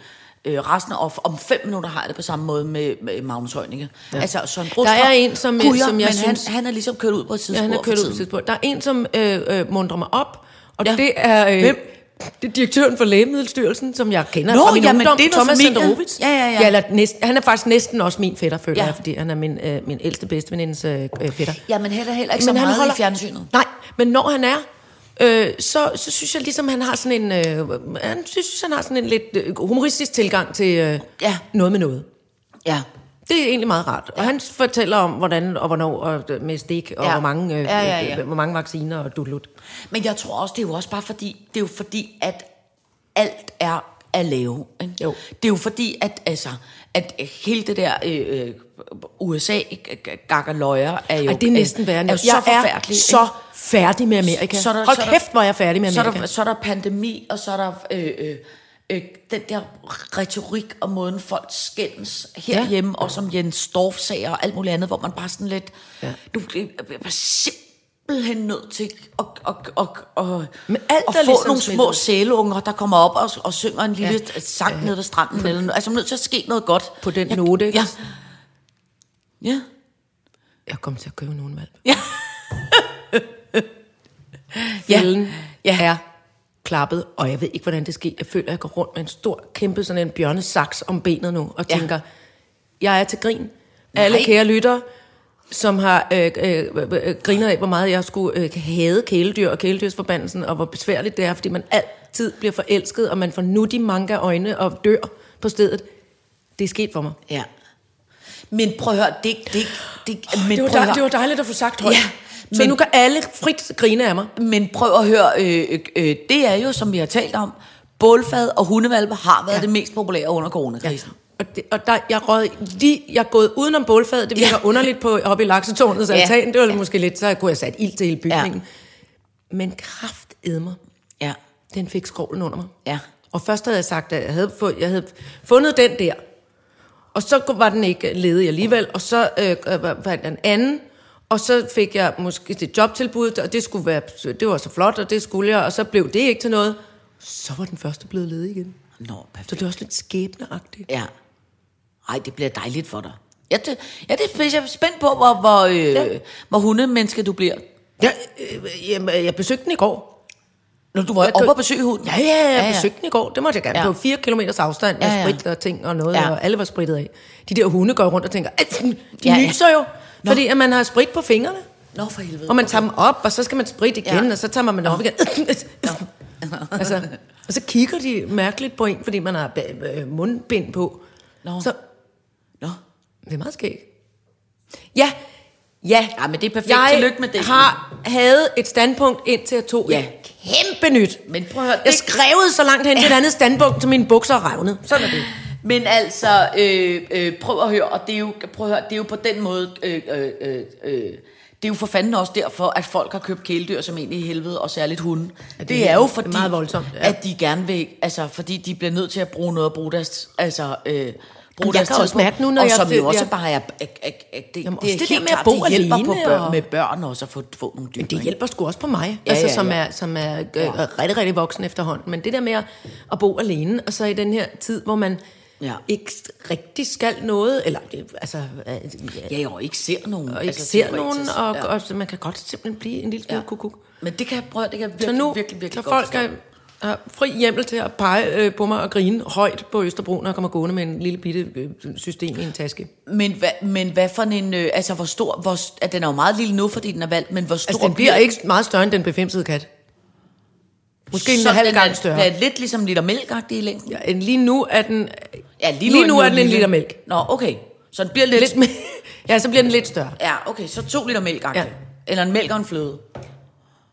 øh, rasende, og om fem minutter har jeg det på samme måde med, med Magnus Heunicke. Ja. Altså, Søren Der er en, som- Kujer, som jeg men synes- han, han er ligesom kørt ud på et ja, tidspunkt. han er kørt ud på tiden. tidspunkt. Der er en, som øh, øh, mundrer mig op, og Ja. ja. det er... Øh, Hvem? Det er direktøren for Lægemiddelstyrelsen, som jeg kender Nå, fra min jamen, ungdom, det er Thomas. Senderovitz. Ja, ja, ja. ja eller næsten, han er faktisk næsten også min fætter, føler Ja. ja. jeg, fordi han er min, øh, min ældste bedstevenindes øh, øh, fætter. Jamen, heller, heller ikke så meget holder... i fjernsynet. Nej, men når han er, øh, så, så synes jeg ligesom, han har sådan en, øh, han synes, han har sådan en lidt øh, humoristisk tilgang til øh, Ja. noget med noget. Ja. Det er egentlig meget rart. Og han fortæller om, hvordan og hvornår og øh, med stik, og Ja. ja. hvor, mange, øh, Ja, ja, ja. Øh, hvor mange vacciner og dutlut. Men jeg tror også, det er jo også bare fordi, det er jo fordi, at alt er at lave. Ikke? Jo. Det er jo fordi, at, altså, at hele det der øh, øh, USA gakkerløjer er jo... Ej, det er næsten værre. er jo så er forfærdeligt. så færdig med Amerika. Så er der- Hold så er der- kæft, hvor er jeg færdig med så er, Amerika. der, så er der pandemi, og så er der øh, øh, øh, den der retorik og måden folk skændes herhjemme, ja. også om Jens Storff-sager og alt muligt andet, hvor man bare sådan lidt... Ja. Du er bare simpelthen nødt til at, at, at, at, Men alt at få ligesom nogle små sælunger, der kommer op og, og synger en lille Ja. ja. sang ja. nede ved stranden. Eller, noget. altså, man er nødt til at ske noget godt. På den note, ikke? Ja. Ja. Jeg kommer til at købe nogen valg. Ja. Fælden ja. er klappet, og jeg ved ikke, hvordan det sker. Jeg føler, at jeg går rundt med en stor, kæmpe sådan en bjørnesaks om benet nu, og Ja. tænker, jeg er til grin. Alle Nej. kære lytter, som har øh, øh, øh, griner af, hvor meget jeg skulle øh, hade kæledyr og kæledyrsforbandelsen, og hvor besværligt det er, fordi man altid bliver forelsket, og man får nuttig manga øjne og dør på stedet. Det er sket for mig. ja. Men prøv at høre, det, det, det, men Det var, prøv at dej, høre- det var dejligt at få sagt højt. Ja, Ja, så men- nu kan alle frit grine af mig. Men prøv at høre, øh, øh, øh, det er jo, som vi har talt om, bålfad og hundevalpe har været ja. Ja. det mest populære under coronakrisen. Og, det, og der, jeg, rød lige, jeg er gået udenom bålfadet. Det virker Ja. ja. underligt på, oppe i laksetårnets Ja. altan. Det var Ja. måske lidt, så kunne jeg sat ild til hele bygningen. Ja. Men kraft mig, Ja. den fik skrovlen under mig. Ja. Og først havde jeg sagt, at jeg havde, fået, jeg havde fundet den der. Og så var den ikke ledig alligevel. Og så øh, var var den anden. Og så fik jeg måske et jobtilbud, og det, skulle være, det var så flot, og det skulle jeg. Og så blev det ikke til noget. Så var den første blevet ledig igen. Nå, Så perfekt. det er også lidt skæbneagtigt. Ja. Ej, det bliver dejligt for dig. Ja, det, ja, det jeg er spændt på, hvor, hvor, øh, ja. Ja. hvor hundemenneske du bliver. Jeg, øh, jeg, jeg besøgte den i går. Når du var Jeg oppe og besøge hunden. Ja, ja, jeg besøgte den i går. Det måtte jeg gerne. Ja. Ja. På fire kilometers afstand med Ja, ja, ja. ja. sprit og ting og noget, Ja. ja. og alle var spritet af. De der hunde går rundt og tænker, de Ja, ja, ja. nyser jo, Nå. fordi at man har sprit på fingrene. Nå, for helvede. Og man tager dem op, og så skal man spritte igen, Ja. og så tager man dem op igen. altså, og så kigger de mærkeligt på en, fordi man har øh, mundbind på. Nå. Så Nå. det er meget skægt. Ja, ja. Ja, men det er perfekt. Jeg Tillykke med det. har havde et standpunkt indtil jeg tog Ja. et kæmpe nyt. Men prøv at høre, Jeg det- skrevede så langt hen til et andet standpunkt, så mine bukser revnede. Sådan er det. Men altså, øh, øh, prøv at høre, og det er jo, prøv at høre, det er jo på den måde, øh, øh, øh, øh, det er jo for fanden også derfor, at folk har købt kæledyr som egentlig i helvede, og særligt hunde. Ja, det, det er jo fordi, meget voldsomt, ja. at de gerne vil, altså fordi de bliver nødt til at bruge noget, at bruge deres, altså, øh, bruge jeg deres kan også mærke nu, når og jeg- som jo også jeg- bare er, er, er, er det, Jamen, det er det der med at bo det hjælper på børn, og- med børn også at få, få nogle dyr. Men det hjælper sgu også på mig, Ja, altså, ja, som ja. er, som er øh, Ja. rigtig, rigtig voksen efterhånden. Men det der med at, at bo alene, og så i den her tid, hvor man Ja. ikke rigtig skal noget, eller det, altså, øh, Ja, jo, ikke ser nogen. og ikke altså, ser nogen, og, Ja. ja. og så man kan godt simpelthen blive en lille smule Ja. ja. kukuk. Men det kan jeg prøve, det kan jeg Så virkelig, nu, virkelig, virkelig så godt folk skal have fri hjemmel til at pege øh, på mig og grine højt på Østerbro, når jeg kommer gående med en lille bitte øh, system i en taske. Men hvad, men hvad for en, øh, altså hvor stor, hvor, at den er jo meget lille nu, fordi den er valgt, men hvor stor Altså, den bliver ikke meget større end den befimsede kat. Måske en halv den gang er, større. Den er lidt ligesom liter mælk i længden. Ja, en- lige nu er den... Ja, lige nu er den en liter mælk. Nå, okay. Så den bliver lidt... Lidt, mere- ja, så bliver den lidt større. Ja, okay, så to liter mælk Ja. Eller en mælk og en fløde.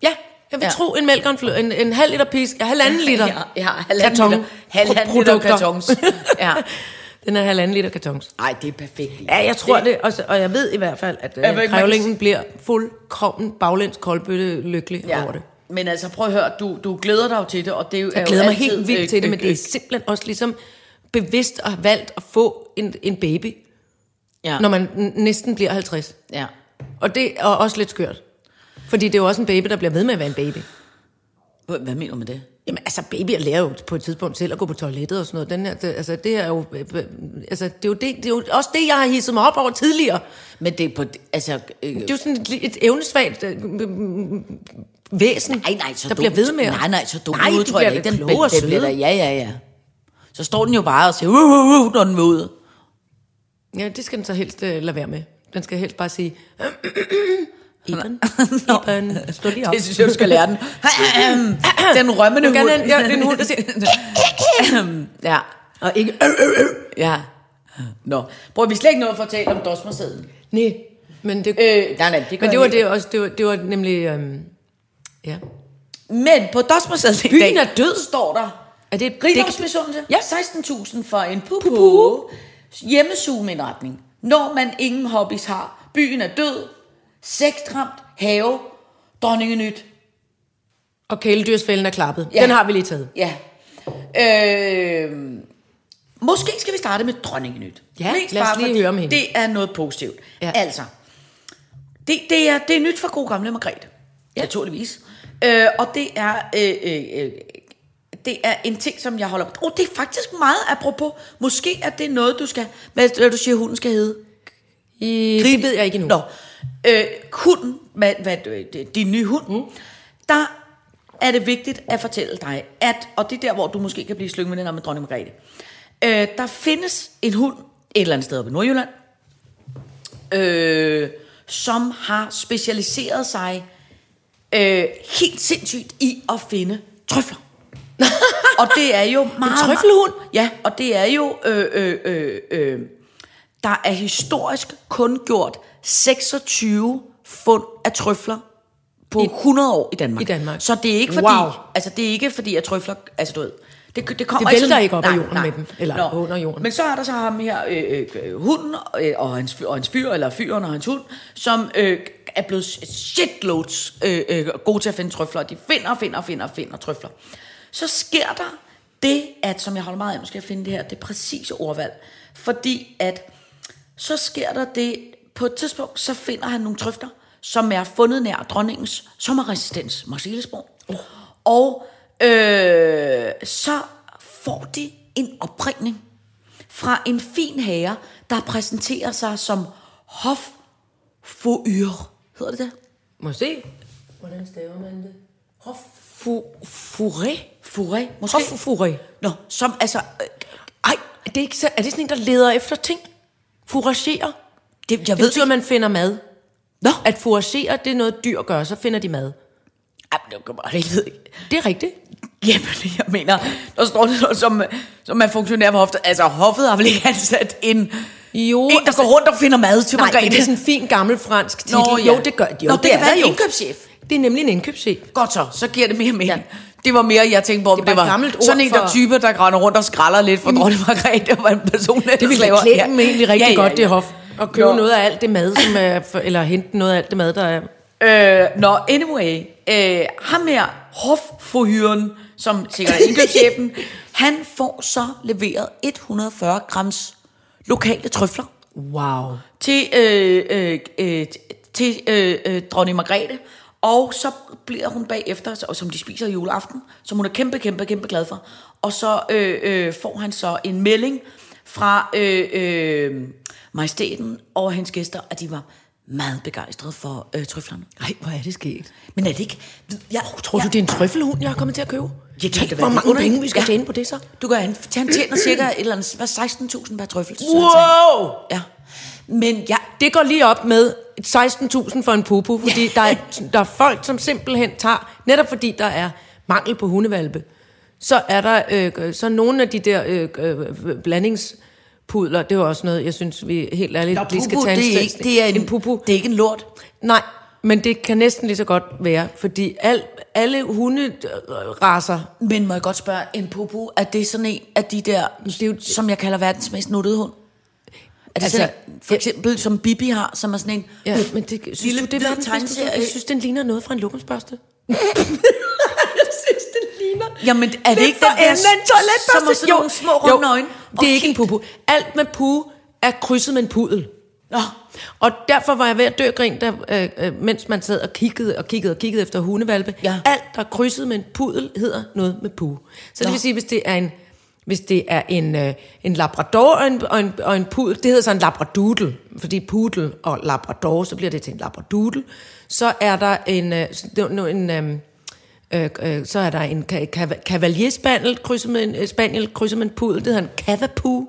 Jeg vil Ja. ja. tro, en mælk og en, flø, en, en halv liter pisk er halvanden liter. Ja, ja halvanden Karton. liter, halvanden liter kartons. Ja. Den er halvanden liter kartons. Ej, det er perfekt. Ja, jeg tror det, og, og jeg ved i hvert fald, at øh, krævlingen bliver fuldkommen baglæns koldbøtte lykkelig Ja. over det. Men altså, prøv at høre, du, du glæder dig jo til det, og det er jo Jeg er glæder jo mig helt vildt til det, men det er simpelthen også ligesom bevidst at have valgt at få en, en baby, ja, når man næsten bliver 50. ja. Og det er også lidt skørt. Fordi det er jo også en baby, der bliver ved med at være en baby. Hvad hvad mener du med det? Jamen altså, babyer lærer jo på et tidspunkt selv at gå på toilettet og sådan noget. Den her, det, altså, det er jo, øh, øh, altså, det er jo, det, det er jo også det, jeg har hisset mig op over tidligere. Men det er på, altså... Øh, Det er jo sådan et, et evnesvagt øh, væsen, nej, nej, så der dum- bliver ved med. Nej, nej, så dumt Nej, de udtryk jeg bliver ikke. Den, kloge og den bliver der, ja, ja, ja. Så står den jo bare og siger, uh, uh, uh, når den vil ud. Ja, det skal den så helst uh, lade være med. Den skal helst bare sige... Iben. Iben, stå lige op. Det synes jeg, du skal lære den. den rømmende hund. have en- ja, det er en hund, der siger... ja. Og ikke... Ja. Nå. Prøv, vi slet ikke noget at fortælle om dosmersæden. Nej, men det... Øh, nej, nej, det men det var det også, det var, det var nemlig... Øhm, ja. Men på dosmersæden i Byen dag, er død. står der Er det et Rigdomsmisundelse? Ja. 16.000 for en pupu. Hjemmesugeindretning. Når man ingen hobbies har. Byen er død. Sektramt. Have. Dronningenyt. Og kæledyrsfælden er klappet. Ja. Den har vi lige taget. Ja. Øh, måske skal vi starte med Dronningenyt. Ja, Mest lad os bare lige høre om hende. Det er noget positivt. Ja. Altså, det, det, er, det er nyt for god gamle Margrethe. Ja. Naturligvis. Øh, og det er... Øh, øh, øh, det er en ting, som jeg holder... Oh, det er faktisk meget apropos. Måske er det noget, du skal... Hvad, du siger, hunden skal hedde? I, det ved jeg ikke endnu. Nå, øh, hunden, hvad, hvad, øh, din nye hund, mm. der er det vigtigt at fortælle dig, at, og det er der, hvor du måske kan blive slyngveninder med dronning Margrethe, øh, der findes en hund et eller andet sted oppe i Nordjylland, øh, som har specialiseret sig øh, helt sindssygt i at finde trøfler. og det er jo meget... trøffelhund? Ja, og det er jo... Øh, øh, øh, øh, der er historisk kun gjort 26 fund af trøfler på I- 100 år i Danmark. i Danmark. Så det er ikke fordi, Wow. altså det er ikke fordi at trøfler, altså du ved, det, det kommer Det vælter sådan- ikke op af jorden med dem, eller under jorden. Men så er der så ham her, øh, øh, hunden øh, og, hans, og hans fyr, eller fyren og hans hund, som øh, er blevet shitloads øh, øh, gode til at finde trøfler. De finder finder finder finder trøfler. Så sker der det, at, som jeg holder meget af, nu skal jeg finde det her, det præcise ordvalg. Fordi at, så sker der det, på et tidspunkt, så finder han nogle trøfler, som er fundet nær dronningens sommerresistens, Marcellesborg. Oh. Og øh, så får de en opringning fra en fin herre, der præsenterer sig som hoffoyr. Hedder det det? Må jeg se? Hvordan staver man det? Hof... Fu... Furé? Furé, måske? Hoffuré. Nå, som altså... Øh, Ej, er det, ikke så, er det sådan en, der leder efter ting? Fouragerer? det, jeg Det ved betyder, at ikke. man finder mad. Nå. At fouragere, det er noget dyr gør, så finder de mad. Ej, men det. Det er rigtigt. Jamen, jeg mener, der står det noget, som, som er funktionær for hoftet. Altså, hoffet har vel ikke ansat en, Jo, en der altså- går rundt og finder mad til Nej, Margrethe. det er sådan en fin gammel fransk titel. Nå, ja. Jo, det gør jo, Nå, det kan er en jo. indkøbschef. Det er nemlig en indkøbschef. Godt så, så giver det mere mening. Ja. Det var mere, jeg tænkte på, om Det det, var det sådan en der for- type, der render rundt og skralder lidt for dronning Margrethe, og var en person, der Det ville klæde dem egentlig rigtig Ja, ja, godt, det ja. hof. Og købe Nå. noget af alt det mad, som er, for, eller hente noget af alt det mad, der er... Øh, Nå, anyway. Øh, ham her, hofforhyren, som sikkert er indkøbschefen, han får så leveret 140 grams lokale trøfler Wow. til, øh, øh, øh, til øh, øh, dronning Margrethe. Og så bliver hun bagefter, og som de spiser juleaften, som hun er kæmpe, kæmpe, kæmpe glad for. Og så øh, øh, får han så en melding fra øh, øh, majestæten og hendes gæster, at de var meget begejstrede for øh, trøflerne. Ej, hvor er det sket. Men er det ikke... Jeg, Tror du, det er en trøffelhund, jeg er kommet til at købe? Ja, det Tænk, hvor mange penge vi skal Ja. tjene på det så. Du gør han, han tjener cirka et eller andet, hvad, 16.000 per trøffel. så Wow! Ja. Men ja, Det går lige op med 16.000 for en pupu, fordi der, er, der er folk, som simpelthen tager, netop fordi der er mangel på hundevalpe, så er der øh, så nogle af de der øh, øh, blandingspudler, det er jo også noget, jeg synes, vi helt ærligt Nå, lige skal pupu, tage det er, ikke, det er en, en pupu. Det er ikke en lort. Nej, Men det kan næsten lige så godt være, fordi al, alle hunderaser, Men må jeg godt spørge, en popo, er det sådan en af de der, Det er jo- som jeg kalder verdens mest nuttede hund? Er det Altså, sådan, for eksempel som Bibi har, som er sådan en... ja, men det, synes Lille- du, det er verdens hund? Jeg synes, den ligner noget fra en lokumsbørste. Jamen, er det Lidt ikke den der, en som sådan nogle små runde øjne? Det er ikke en pupu. Alt med pu er krydset med en pudel. Nå, Og derfor var jeg ved at dø grin, der, øh, øh, mens man sad og kiggede og kiggede og kiggede efter hundevalpe. Ja. Alt, der er krydset med en pudel, hedder noget med pu. Så det Nå. vil sige, hvis det er en, hvis det er en, øh, en labrador og en, og, en, og en pudel, det hedder så en labradoodle, fordi pudel og labrador, så bliver det til en labradoodle. Så er der en, øh, det nu en øh, øh, øh, så er der en ka- ka- cavalier spaniel krydset med en, øh, spaniel krydset med en pudel, det hedder en cavapu.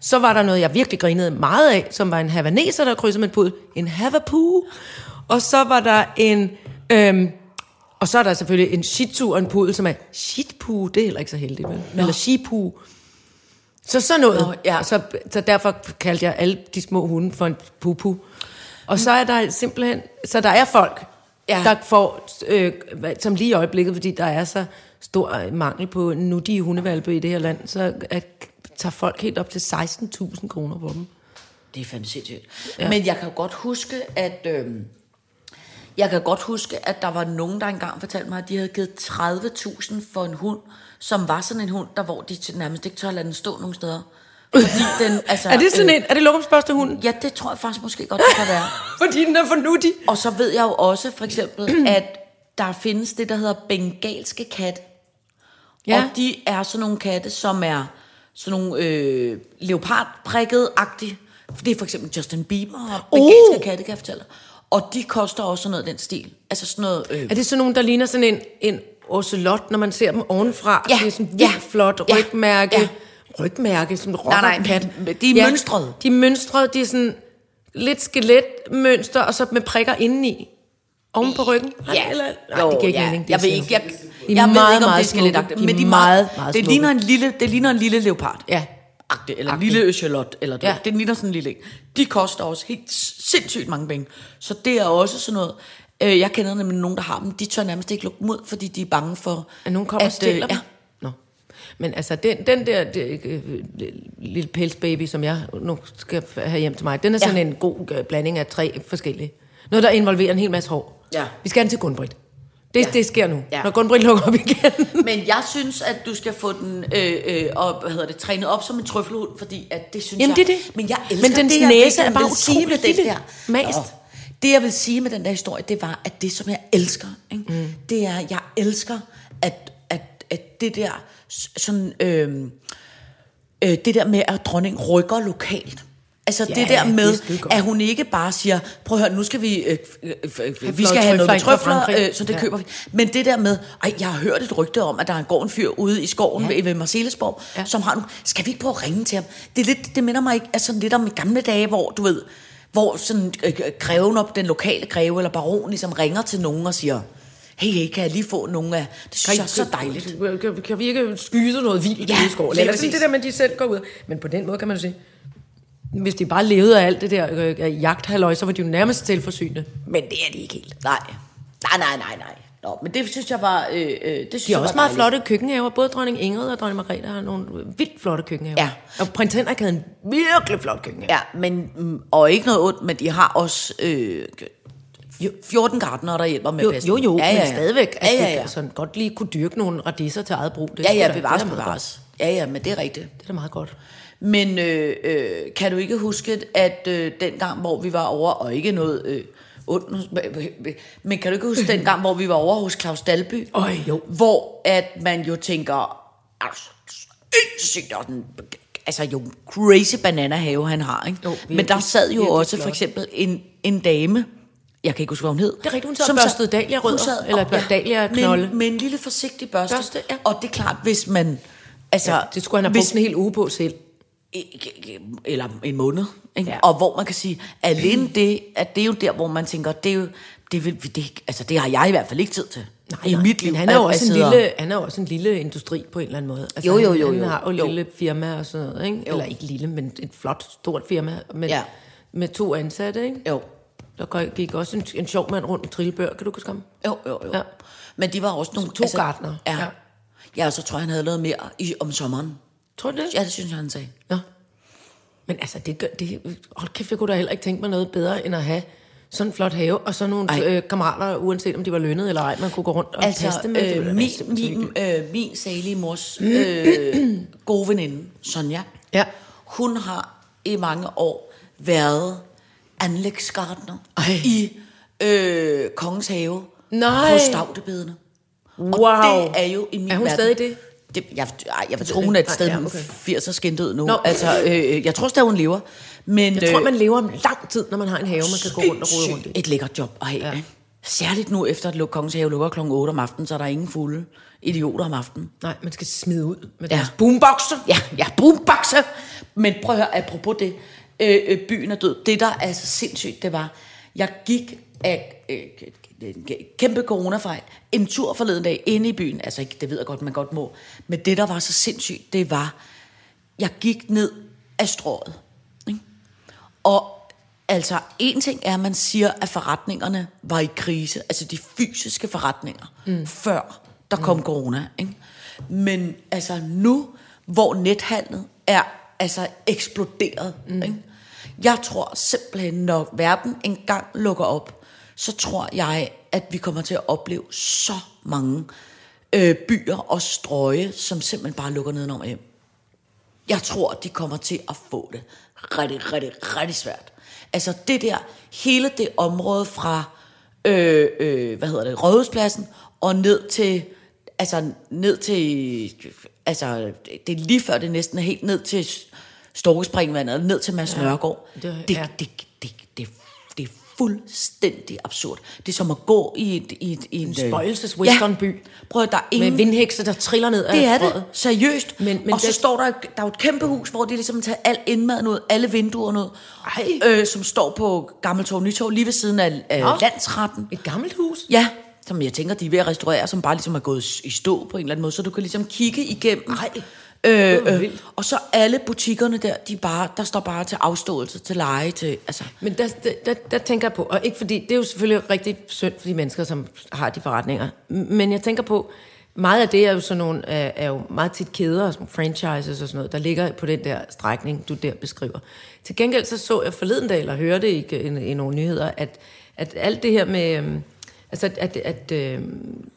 Så var der noget, jeg virkelig grinede meget af, som var en havaneser, der krydsede med en pudel. En havapu. Og så var der en... Øhm, og så er der selvfølgelig en shih tzu og en pudel, som er shitpu. Det er heller ikke så heldigt, vel? Eller shipu. Så sådan noget. Nå, ja. så, så derfor kaldte jeg alle de små hunde for en pupu. Og så er der simpelthen... Så der er folk, Ja. der får... Øh, som lige i øjeblikket, fordi der er så stor mangel på nudige hundevalpe i det her land, så at, tager folk helt op til 16.000 kroner på dem. det er fandme sindssygt. Ja. Men jeg kan godt huske, at... Øhm, jeg kan godt huske, at der var nogen, der engang fortalte mig, at de havde givet 30.000 for en hund, som var sådan en hund, der hvor de nærmest ikke tør lade den stå nogen steder. Fordi den, altså, Er det sådan en, er det lokumsbørste hund? Ja, det tror jeg faktisk måske godt, det kan være. Fordi den er for nuttig. Og så ved jeg jo også for eksempel, at der findes det, der hedder bengalske katte. Ja. Og de er sådan nogle katte, som er sådan nogle øh, leopardprikket-agtige. Det er for eksempel Justin Bieber og bengalske Uh! katte, kan jeg fortælle. Og de koster også sådan noget den stil. Altså sådan noget... Øh, Er det sådan nogen, der ligner sådan en, en ocelot, når man ser dem ovenfra? Ja, Det er sådan vildt ja, flot rygmærke. ja. Rygmærke, som en Nej, nej, de er mønstrede. De er mønstrede, de er sådan lidt skeletmønster, og så med prikker indeni. Oven på ryggen? Ja. Eller, nej, Jo, det giver ikke ja. mening. Det Jeg ved ikke, jeg, De er jeg ved ikke, om det er skeletagtigt, men de er meget, meget, det ligner en lille, det ligner en lille leopard. Ja. Agtig, eller en Agtig. lille øchelot, eller Ja. ja. det ligner sådan en lille en. De koster også helt sindssygt mange penge. Så det er også sådan noget, øh, jeg kender nemlig nogen, der har dem, de tør nærmest ikke lukke dem ud, fordi de er bange for, At nogen kommer og stjæler øh, dem? ja. Men altså, den, den der det, øh, lille pelsbaby, som jeg nu skal have hjem til mig, den er Ja. sådan en god øh, blanding af tre forskellige. Noget, der involverer en hel masse hår. Ja. Vi skal hen til Gunbrit. Det, Ja. ja. det sker nu, Ja. ja. når Gunbrit lukker op igen. Men jeg synes, at du skal få den øh, øh, op, hvad hedder det, trænet op som en trøffelhund, fordi at det synes Jamen, jeg... det er det. Men jeg elsker Men dens det, næse er bare vil sige med utrolig den lille. der. Mast. Nå, Det, jeg vil sige med den der historie, det var, at det, som jeg elsker, ikke? Mm. det er, jeg elsker, at, at, at det der sådan... Øh, øh, det der med, at dronning rykker lokalt. Altså ja, det der det med, skidegodt. at hun ikke bare siger, prøv at høre, nu skal vi, øh, øh, vi skal have noget med trøfler, øh, så det Ja. køber vi. Men det der med, ej, jeg har hørt et rygte om, at der går en fyr ude i skoven Ja. ved, ved Marcellesborg, ja. Ja. som har nu, skal vi ikke prøve at ringe til ham? Det, er lidt, det minder mig ikke, altså lidt om i gamle dage, hvor du ved, hvor sådan øh, øh, greven op, den lokale greve eller baron ligesom ringer til nogen og siger, hey, hey, kan jeg lige få nogle af, det synes jeg er så dejligt. Kan, kan vi ikke skyde noget vildt Ja, i skoven? Eller sådan det der med, at de selv går ud. Men på den måde kan man jo sige, hvis de bare levede af alt det der øh, jagthalløj, så var de jo nærmest selvforsynende. Men det er de ikke helt. Nej, nej, nej, nej, nej. Nå, men det synes jeg var, øh, øh, det synes De har også meget dejligt. flotte køkkenhaver. Både dronning Ingrid og dronning Margrethe har nogle vildt flotte køkkenhaver. Ja. Og prins Henrik havde en virkelig flot køkkenhave. Ja, men, mm, og ikke noget ondt, men de har også øh, 14 gartnere, der hjælper med Jo, pasning. jo, jo, ja, ja, ja. men stadigvæk. Ja, ja, ja. Altså, godt lige kunne dyrke nogle radiser til eget brug. Det Ja, ja, bevares, det bevares. Ja, ja, men det er rigtigt. Det er da meget godt. Men øh, øh, kan du ikke huske, at øh, den gang, hvor vi var over, og ikke noget øh, ondt, men kan du ikke huske den gang, hvor vi var over hos Claus Dalby? Øj, jo. Hvor at man jo tænker, altså, sindssygt, og den, altså jo crazy banana have han har, ikke? Jo, men der sad jo også for eksempel en, en dame, jeg kan ikke huske, hvad hun hed. Det er rigtigt, hun sad som børstede dahliarødder, hun sad eller og- dahliaknolde. Med, med en lille forsigtig børste. Børste, ja. Og det er klart, hvis man... Altså, Ja, det skulle han have hvis- brugt en hel uge på selv. eller en måned. Ikke? Ja. Ja. Og hvor man kan sige, alene det, at det er jo der, hvor man tænker, det er jo, det, vil, det, altså det har jeg i hvert fald ikke tid til. I mit liv. Men han er jo også en lille, han er jo også en lille industri på en eller anden måde. Altså, Jo, jo, han- jo, Han jo. har jo, Jo. lille firma og sådan noget, ikke? Eller ikke lille, men et flot, stort firma med, Ja. med to ansatte, ikke? Jo. Der gik også en, en sjov mand rundt med trillebør. Kan du huske ham? Jo, jo, jo. Ja. Men de var også nogle... To gartnere. Ja. Ja. ja. Ja, og så tror jeg, han havde lavet mere i, om sommeren. Tror du det? Ja, det synes jeg, han sagde. Ja. Men altså, det, gør, det, hold kæft, jeg kunne da heller ikke tænke mig noget bedre, end at have sådan en flot have, og så nogle Ej. øh, kammerater, uanset om de var lønnet eller ej, man kunne gå rundt og Altså, passe ville øh, min, min, øh, min salige mors øh, gode veninde, Sonja, Ja. hun har i mange år været anlægsgartner Ej. i øh, Kongens Have Nej. på Stavtebedene. Wow. Og det er jo i min Er hun verden, stadig det? det jeg, ej, jeg vil tro, hun er et sted ja, okay. 80 og skændt ud nu. Nå. Altså, øh, jeg tror stadig, hun lever. Men, Jeg tror, øh, man lever om lang tid, når man har en have, man kan gå rundt og rode rundt i. et lækkert job at have. Ja. Særligt nu efter, at Kongens Have lukker kl. 8 om aftenen, så er der ingen fulde idioter om aftenen. Nej, man skal smide ud med Ja. deres boomboxer. Ja, ja, boomboxer. Men prøv at høre, apropos det, øh, øh, byen er død. Det, der er så sindssygt, det var, jeg gik af øh, kæmpe coronafejl, en tur forleden dag inde i byen, altså ikke, det ved jeg godt, man godt må, men det, der var så sindssygt, det var, jeg gik ned af strået, ikke? og altså, en ting er, at man siger, at forretningerne var i krise, altså de fysiske forretninger, mm. før der kom mm. corona. Ikke? Men altså nu, hvor nethandlet er altså eksploderet, mm. ikke? jeg tror simpelthen, når verden engang lukker op, så tror jeg, at vi kommer til at opleve så mange øh, byer og strøge, som simpelthen bare lukker nedenom og hjem. Jeg tror, de kommer til at få det rigtig, rigtig, rigtig svært. Altså det der, hele det område fra, øh, øh, hvad hedder det, Rådhuspladsen, og ned til, altså ned til, altså det er lige før det næsten er helt ned til Storkespringvandet, ned til Mads ja. Nørgaard. det- Det, ja. det, det, det, det er fuldstændig absurd. Det er som at gå i et... I et, i en, spøgelses westernby. Prøv at der er ingen... Med vindhekse, der triller ned af Det er det, seriøst. Men- Men, og så det- står der, der er et kæmpe hus, hvor de ligesom tager al indmaden ud, alle vinduerne ud, Ej. øh, som står på Gammeltorv Nytorv, lige ved siden af, Nå. landsretten. Et gammelt hus? Ja, som jeg tænker, de er ved at restaurere, som bare ligesom er gået i stå på en eller anden måde, så du kan ligesom kigge igennem. Ej. Øh, øh, og så alle butikkerne der, de bare, der står bare til afståelse, til leje, til, altså... Men der, der, der, tænker jeg på, og ikke fordi, det er jo selvfølgelig rigtig synd for de mennesker, som har de forretninger, men jeg tænker på, meget af det er jo sådan nogle, er, er jo meget tit kæder, som franchises og sådan noget, der ligger på den der strækning, du der beskriver. Til gengæld så så jeg forleden dag, eller hørte i, i, i nogle nyheder, at, at alt det her med, øhm, altså at, at, øhm,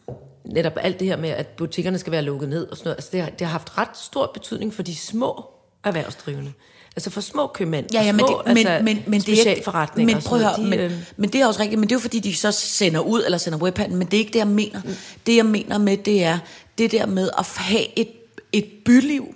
netop alt det her med, at butikkerne skal være lukket ned og sådan noget, altså det har, det har haft ret stor betydning for de små erhvervsdrivende. Altså for små købmænd, Ja, ja, men små, det, men, altså, men, men det er specialforretninger. Men prøv at høre, noget, men, de, øh, men det er også rigtigt, men det er jo fordi, de så sender ud, eller sender webhandel, men det er ikke det, jeg mener. Det, jeg mener med, det er det der med at have et, et byliv,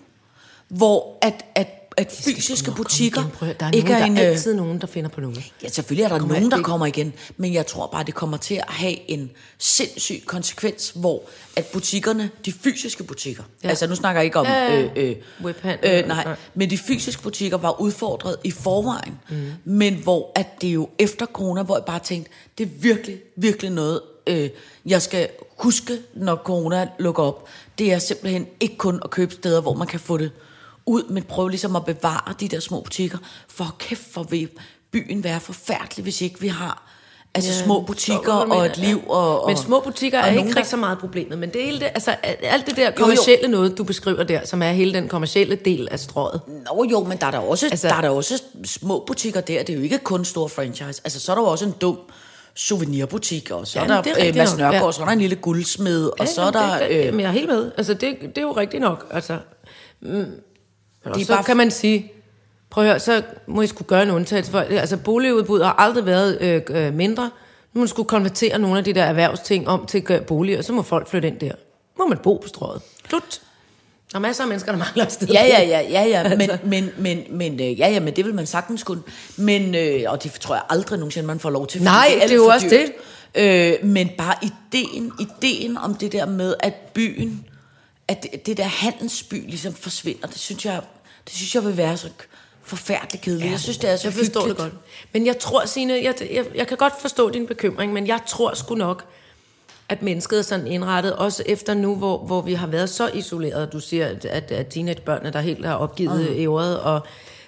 hvor at, at, at fysiske butikker igen, der er, ikke nogen, er en... der er øh, altid nogen, der finder på noget. Ja, selvfølgelig er der kommer nogen, der kommer igen, men jeg tror bare, det kommer til at have en sindssyg konsekvens, hvor at butikkerne, de fysiske butikker, Ja. altså nu snakker jeg ikke om Ja, ja, øh, øh, øh, nej, nej. men de fysiske butikker var udfordret i forvejen, mm. men hvor at det jo efter corona, hvor jeg bare tænkte, det er virkelig, virkelig noget, øh, jeg skal huske, når corona lukker op, det er simpelthen ikke kun at købe steder, hvor man kan få det ud, men prøve ligesom at bevare de der små butikker, for kæft, for vil byen være forfærdelig, hvis ikke vi har altså Ja, små butikker og et liv. ja. Og, og, Men små butikker og er ikke der- rigtig så meget problemet, men det hele det, altså alt det der jo. kommercielle noget, du beskriver der, som er hele den kommercielle del af strået. Nå jo, men der er der også, Altså- der er der også små butikker der. Det er jo ikke kun store franchise. Altså, så er der jo også en dum souvenirbutik, og så Ja, er der det er øh, Mads Nørgaard, ja. og så er der en lille guldsmed, og så er det, der... det, Øh, men jeg er helt med. Altså, det, det er jo rigtigt nok. Altså, mm. Og er så bare- kan man sige, prøv at høre, så må I skulle gøre en undtagelse. For, altså, boligudbud har aldrig været øh, øh, mindre. Nu må man skulle konvertere nogle af de der erhvervsting om til øh, boliger, og så må folk flytte ind der. Må man bo på strøget. Slut. Der er masser af mennesker, der mangler et sted. Ja, ja, ja, ja, ja, men, Altså. men, men, men, øh, ja, ja, men det vil man sagtens kunne. Men, øh, og det tror jeg aldrig nogensinde, man får lov til. Nej, alt det er jo også dyrt. Øh, men bare ideen, ideen om det der med, at byen, at det, det der handelsby ligesom forsvinder, det synes jeg, det synes jeg vil være så forfærdeligt kedeligt. jeg synes, det er så Jeg forstår hyggeligt. det godt. Men jeg tror, Signe, jeg, jeg, jeg kan godt forstå din bekymring, men jeg tror sgu nok, at mennesket er sådan indrettet, også efter nu, hvor, hvor vi har været så isoleret. Du siger, at, at, teenagebørnene, der helt har opgivet mm. ævret, og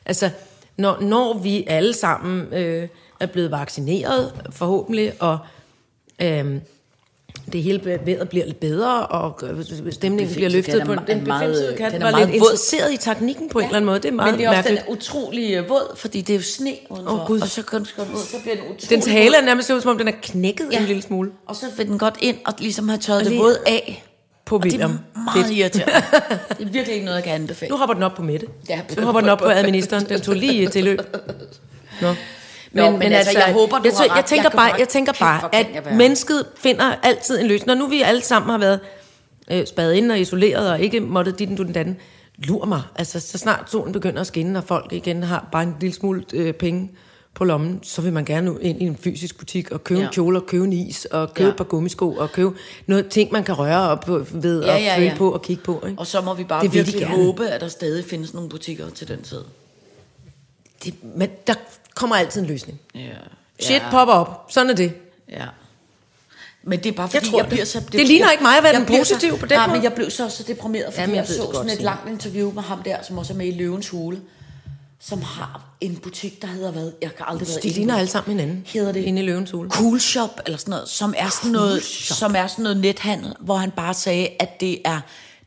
altså, når, når vi alle sammen øh, er blevet vaccineret, forhåbentlig, og øh, det hele vejret bliver lidt bedre, og øh, stemningen bliver løftet på er den meget- befimsede kat den er var meget lidt våd. interesseret i teknikken på en eller anden måde. Det er meget Men det er også mærkeligt. den utrolig øh, våd, fordi det er jo sne udenfor. Åh, Gud. og så kan den så bliver den utrolig Dens hale er nærmest ud, som om den er knækket ja. en lille smule. Og så vil den godt ind og ligesom have tørret Og det våd af. På Og det er William. meget Fedt. irriterende. Det er virkelig ikke noget, jeg kan anbefale. Nu hopper den op på Mette. Ja. Nu hopper den op på administeren. Den tog lige tilløb. Nå. Nå, men altså, jeg håber, du jeg, har ret. jeg tænker Jeg bare, jeg tænker bare jeg at være. mennesket finder altid en løsning. Når nu vi alle sammen har været øh, spadet ind og isoleret, og ikke måtte dit den, du den datten, lur mig. Altså, så snart solen begynder at skinne, og folk igen har bare en lille smule øh, penge på lommen, så vil man gerne ind i en fysisk butik og købe ja. En kjole og købe en is og købe Ja. et par gummisko og købe noget ting, man kan røre op ved Ja, og ja, føle ja. på og kigge på. Ikke? Og så må vi bare Det virkelig gerne. håbe, at der stadig findes nogle butikker til den tid. Det, men der kommer altid en løsning. Ja. Shit ja. popper op. Sådan er det. Ja. Men det er bare Jeg fordi, tror jeg, det. bliver så... Det ligner ikke mig at være jeg den positive så, på den nej, måde. men jeg blev så, så deprimeret, fordi Jamen, jeg jeg, jeg det så sådan et langt interview med ham der, som også er med i Løvens Hule, som har en butik, der hedder hvad? Jeg kan aldrig være De ligner alle sammen hinanden. Hedder det Inde i løvens hule. Cool Shop eller sådan noget, som er sådan noget, som er sådan noget nethandel, hvor han bare sagde, at det er,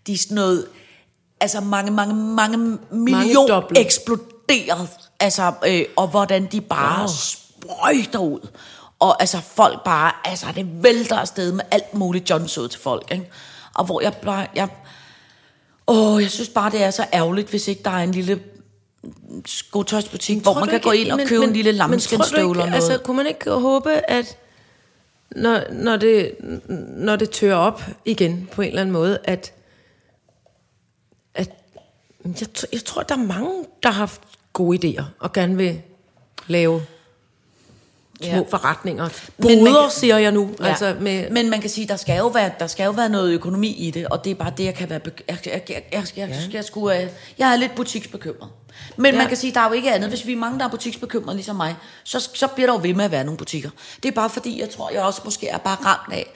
de er sådan noget, altså mange, mange, mange million doble. eksploderet, altså, øh, og hvordan de bare wow. sprøjter ud. Og altså folk bare, altså det vælter afsted med alt muligt John ud til folk, ikke? Og hvor jeg bare, jeg, åh, jeg synes bare, det er så ærgerligt, hvis ikke der er en lille skotøjsbutik, hvor Tror man kan gå ikke- ind og men- købe men- en lille men ikke- og noget. Altså, kunne man ikke håbe, at når, når, det, når det tør op igen på en eller anden måde, at, at jeg, jeg tror, der er mange, der har haft gode idéer og gerne vil lave små Ja. forretninger. Men man Boder, siger jeg nu. Ja. Altså med, Men man kan sige, der skal jo være, der skal jo være noget økonomi i det, og det er bare det, jeg kan være... Bek- jeg, jeg, jeg, jeg, jeg, jeg, jeg, skulle, øh, jeg er lidt butiksbekymret. Men ja. man kan sige, der er jo ikke andet. Hvis vi er mange, der er butiksbekymrede ligesom mig, så, så bliver der jo ved med at være nogle butikker. Det er bare fordi, jeg tror, jeg også måske er bare ramt af.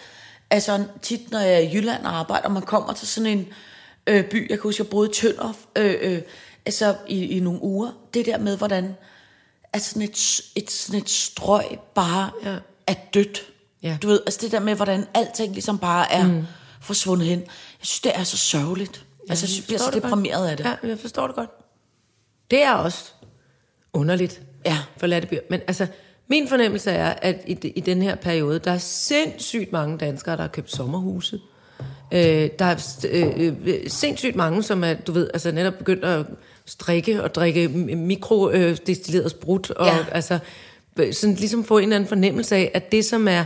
Altså tit, når jeg er i Jylland og arbejder, og man kommer til sådan en øh, by, jeg kan huske, jeg boede i Tønder, øh, øh, altså i, i nogle uger. Det der med, hvordan at sådan et, et, sådan et strøg bare Ja. er dødt. Ja. Du ved, altså det der med, hvordan alting ligesom bare er mm. forsvundet hen. Jeg synes, det er så sørgeligt. Ja, altså, jeg bliver så det godt. deprimeret af det. Ja, jeg forstår det godt. Det er også underligt Ja. for Lattebyr. Men altså, min fornemmelse er, at i, i den her periode, der er sindssygt mange danskere, der har købt sommerhuse. Øh, der er øh, øh, sindssygt mange, som er, du ved, altså netop begyndt at strikke og drikke mikrodestilleret sprut. Og Ja. altså, øh, sådan ligesom få en eller anden fornemmelse af, at det, som er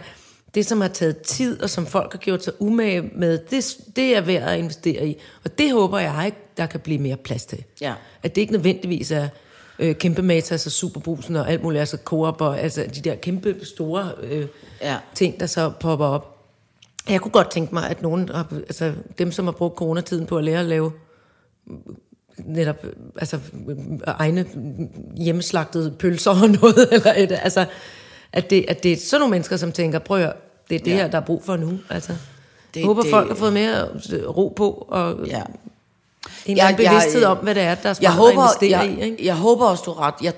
det, som har taget tid, og som folk har gjort sig umage med, det, det er værd at investere i. Og det håber jeg ikke, der kan blive mere plads til. Ja. At det ikke nødvendigvis er øh, kæmpe matas og superbrusen og alt muligt, altså Coop og altså de der kæmpe store øh, Ja. ting, der så popper op. Jeg kunne godt tænke mig, at nogen, altså dem, som har brugt coronatiden på at lære at lave netop altså, egne mm, hjemmeslagtede pølser og noget, eller et, altså, at det, at det er sådan nogle mennesker, som tænker, prøv at det er det Ja. her, der er brug for nu. Altså, det, Det- håber det- folk har fået mere ro på, og Ja. en Jeg- jeg- bevidsthed om, hvad det er, der er Jeg at håber, investere jeg, i. Ikke? jeg håber også, du har ret. Jeg,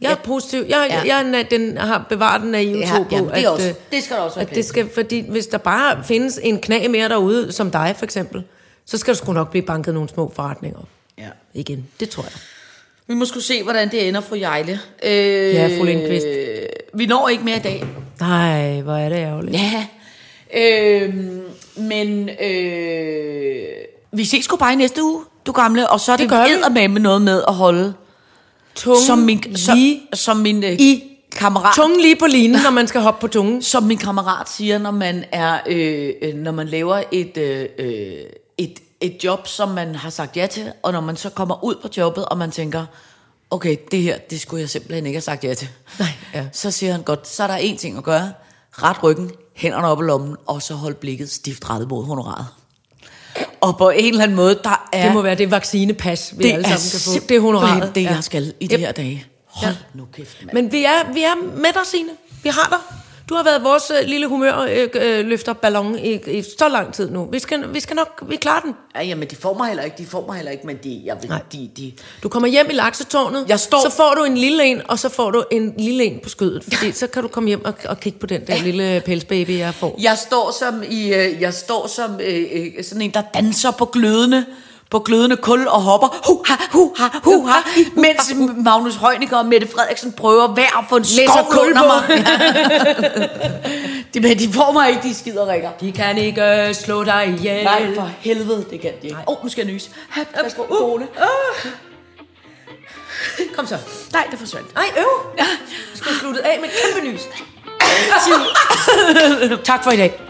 Jeg er positiv. Jeg, ja. Jeg, jeg, den har bevaret den naive Ja, tro på, jamen, det er at, også- øh, det skal der også være at det skal, fordi hvis der bare findes en knæ mere derude, som dig for eksempel, så skal der sgu nok blive banket nogle små forretninger op. ja. Igen, det tror jeg. Vi må skulle se, hvordan det ender, fru Jejle. Øh, Ja, fru Lindqvist. Vi når ikke mere i dag. Nej, hvor er det ærgerligt. Ja. Øh, men øh, vi ses sgu bare i næste uge, du gamle. Og så er Det det, det med noget med at holde Tungen som min, som, lige som min øh, i kammerat Tungen lige på linen, når man skal hoppe på tungen. som min kammerat siger, når man er øh, øh, når man laver et, øh, øh, et et job, som man har sagt ja til, og når man så kommer ud på jobbet, og man tænker, okay, det her, det skulle jeg simpelthen ikke have sagt ja til. Nej, ja. Så siger han godt, så er der én ting at gøre. Ret ryggen, hænderne op i lommen, og så hold blikket stift rettet mod honoraret. Og på en eller anden måde, der er... Det må være det vaccinepas, vi det alle sammen kan få. Det er honoraret. det, Ja. jeg skal i de Yep. her dage. Hold Ja. nu kæft, mand. Men vi er, vi er med dig, Signe. Vi har dig. Du har været vores øh, lille humørløfterballon i, i så lang tid nu. Vi skal, vi skal nok vi klarer den. Ja, jamen, de får mig heller ikke, de får mig heller ikke, men de, jeg Nej. de, de, Du kommer hjem i laksetårnet, Jeg står- så får du en lille en, og så får du en lille en på skødet. Fordi så kan du komme hjem og, og kigge på den der lille pelsbaby, jeg får. Jeg står som i, øh, jeg står som øh, øh, sådan en, der danser på glødende, på glødende kul og hopper, hu ha, hu ha, hu ha, mens Magnus Heunicke og Mette Frederiksen prøver hver at få en skov kul under mig. de, men de får mig ikke, de skider rikker. De kan ikke slå dig ihjel. Nej, for helvede, det kan de ikke. Åh, oh, nu skal jeg nys. Pas på, kone. Kom så. Nej, det forsvandt. Nej, øv. Du skulle have sluttet af med et kæmpe nys. tak for i dag.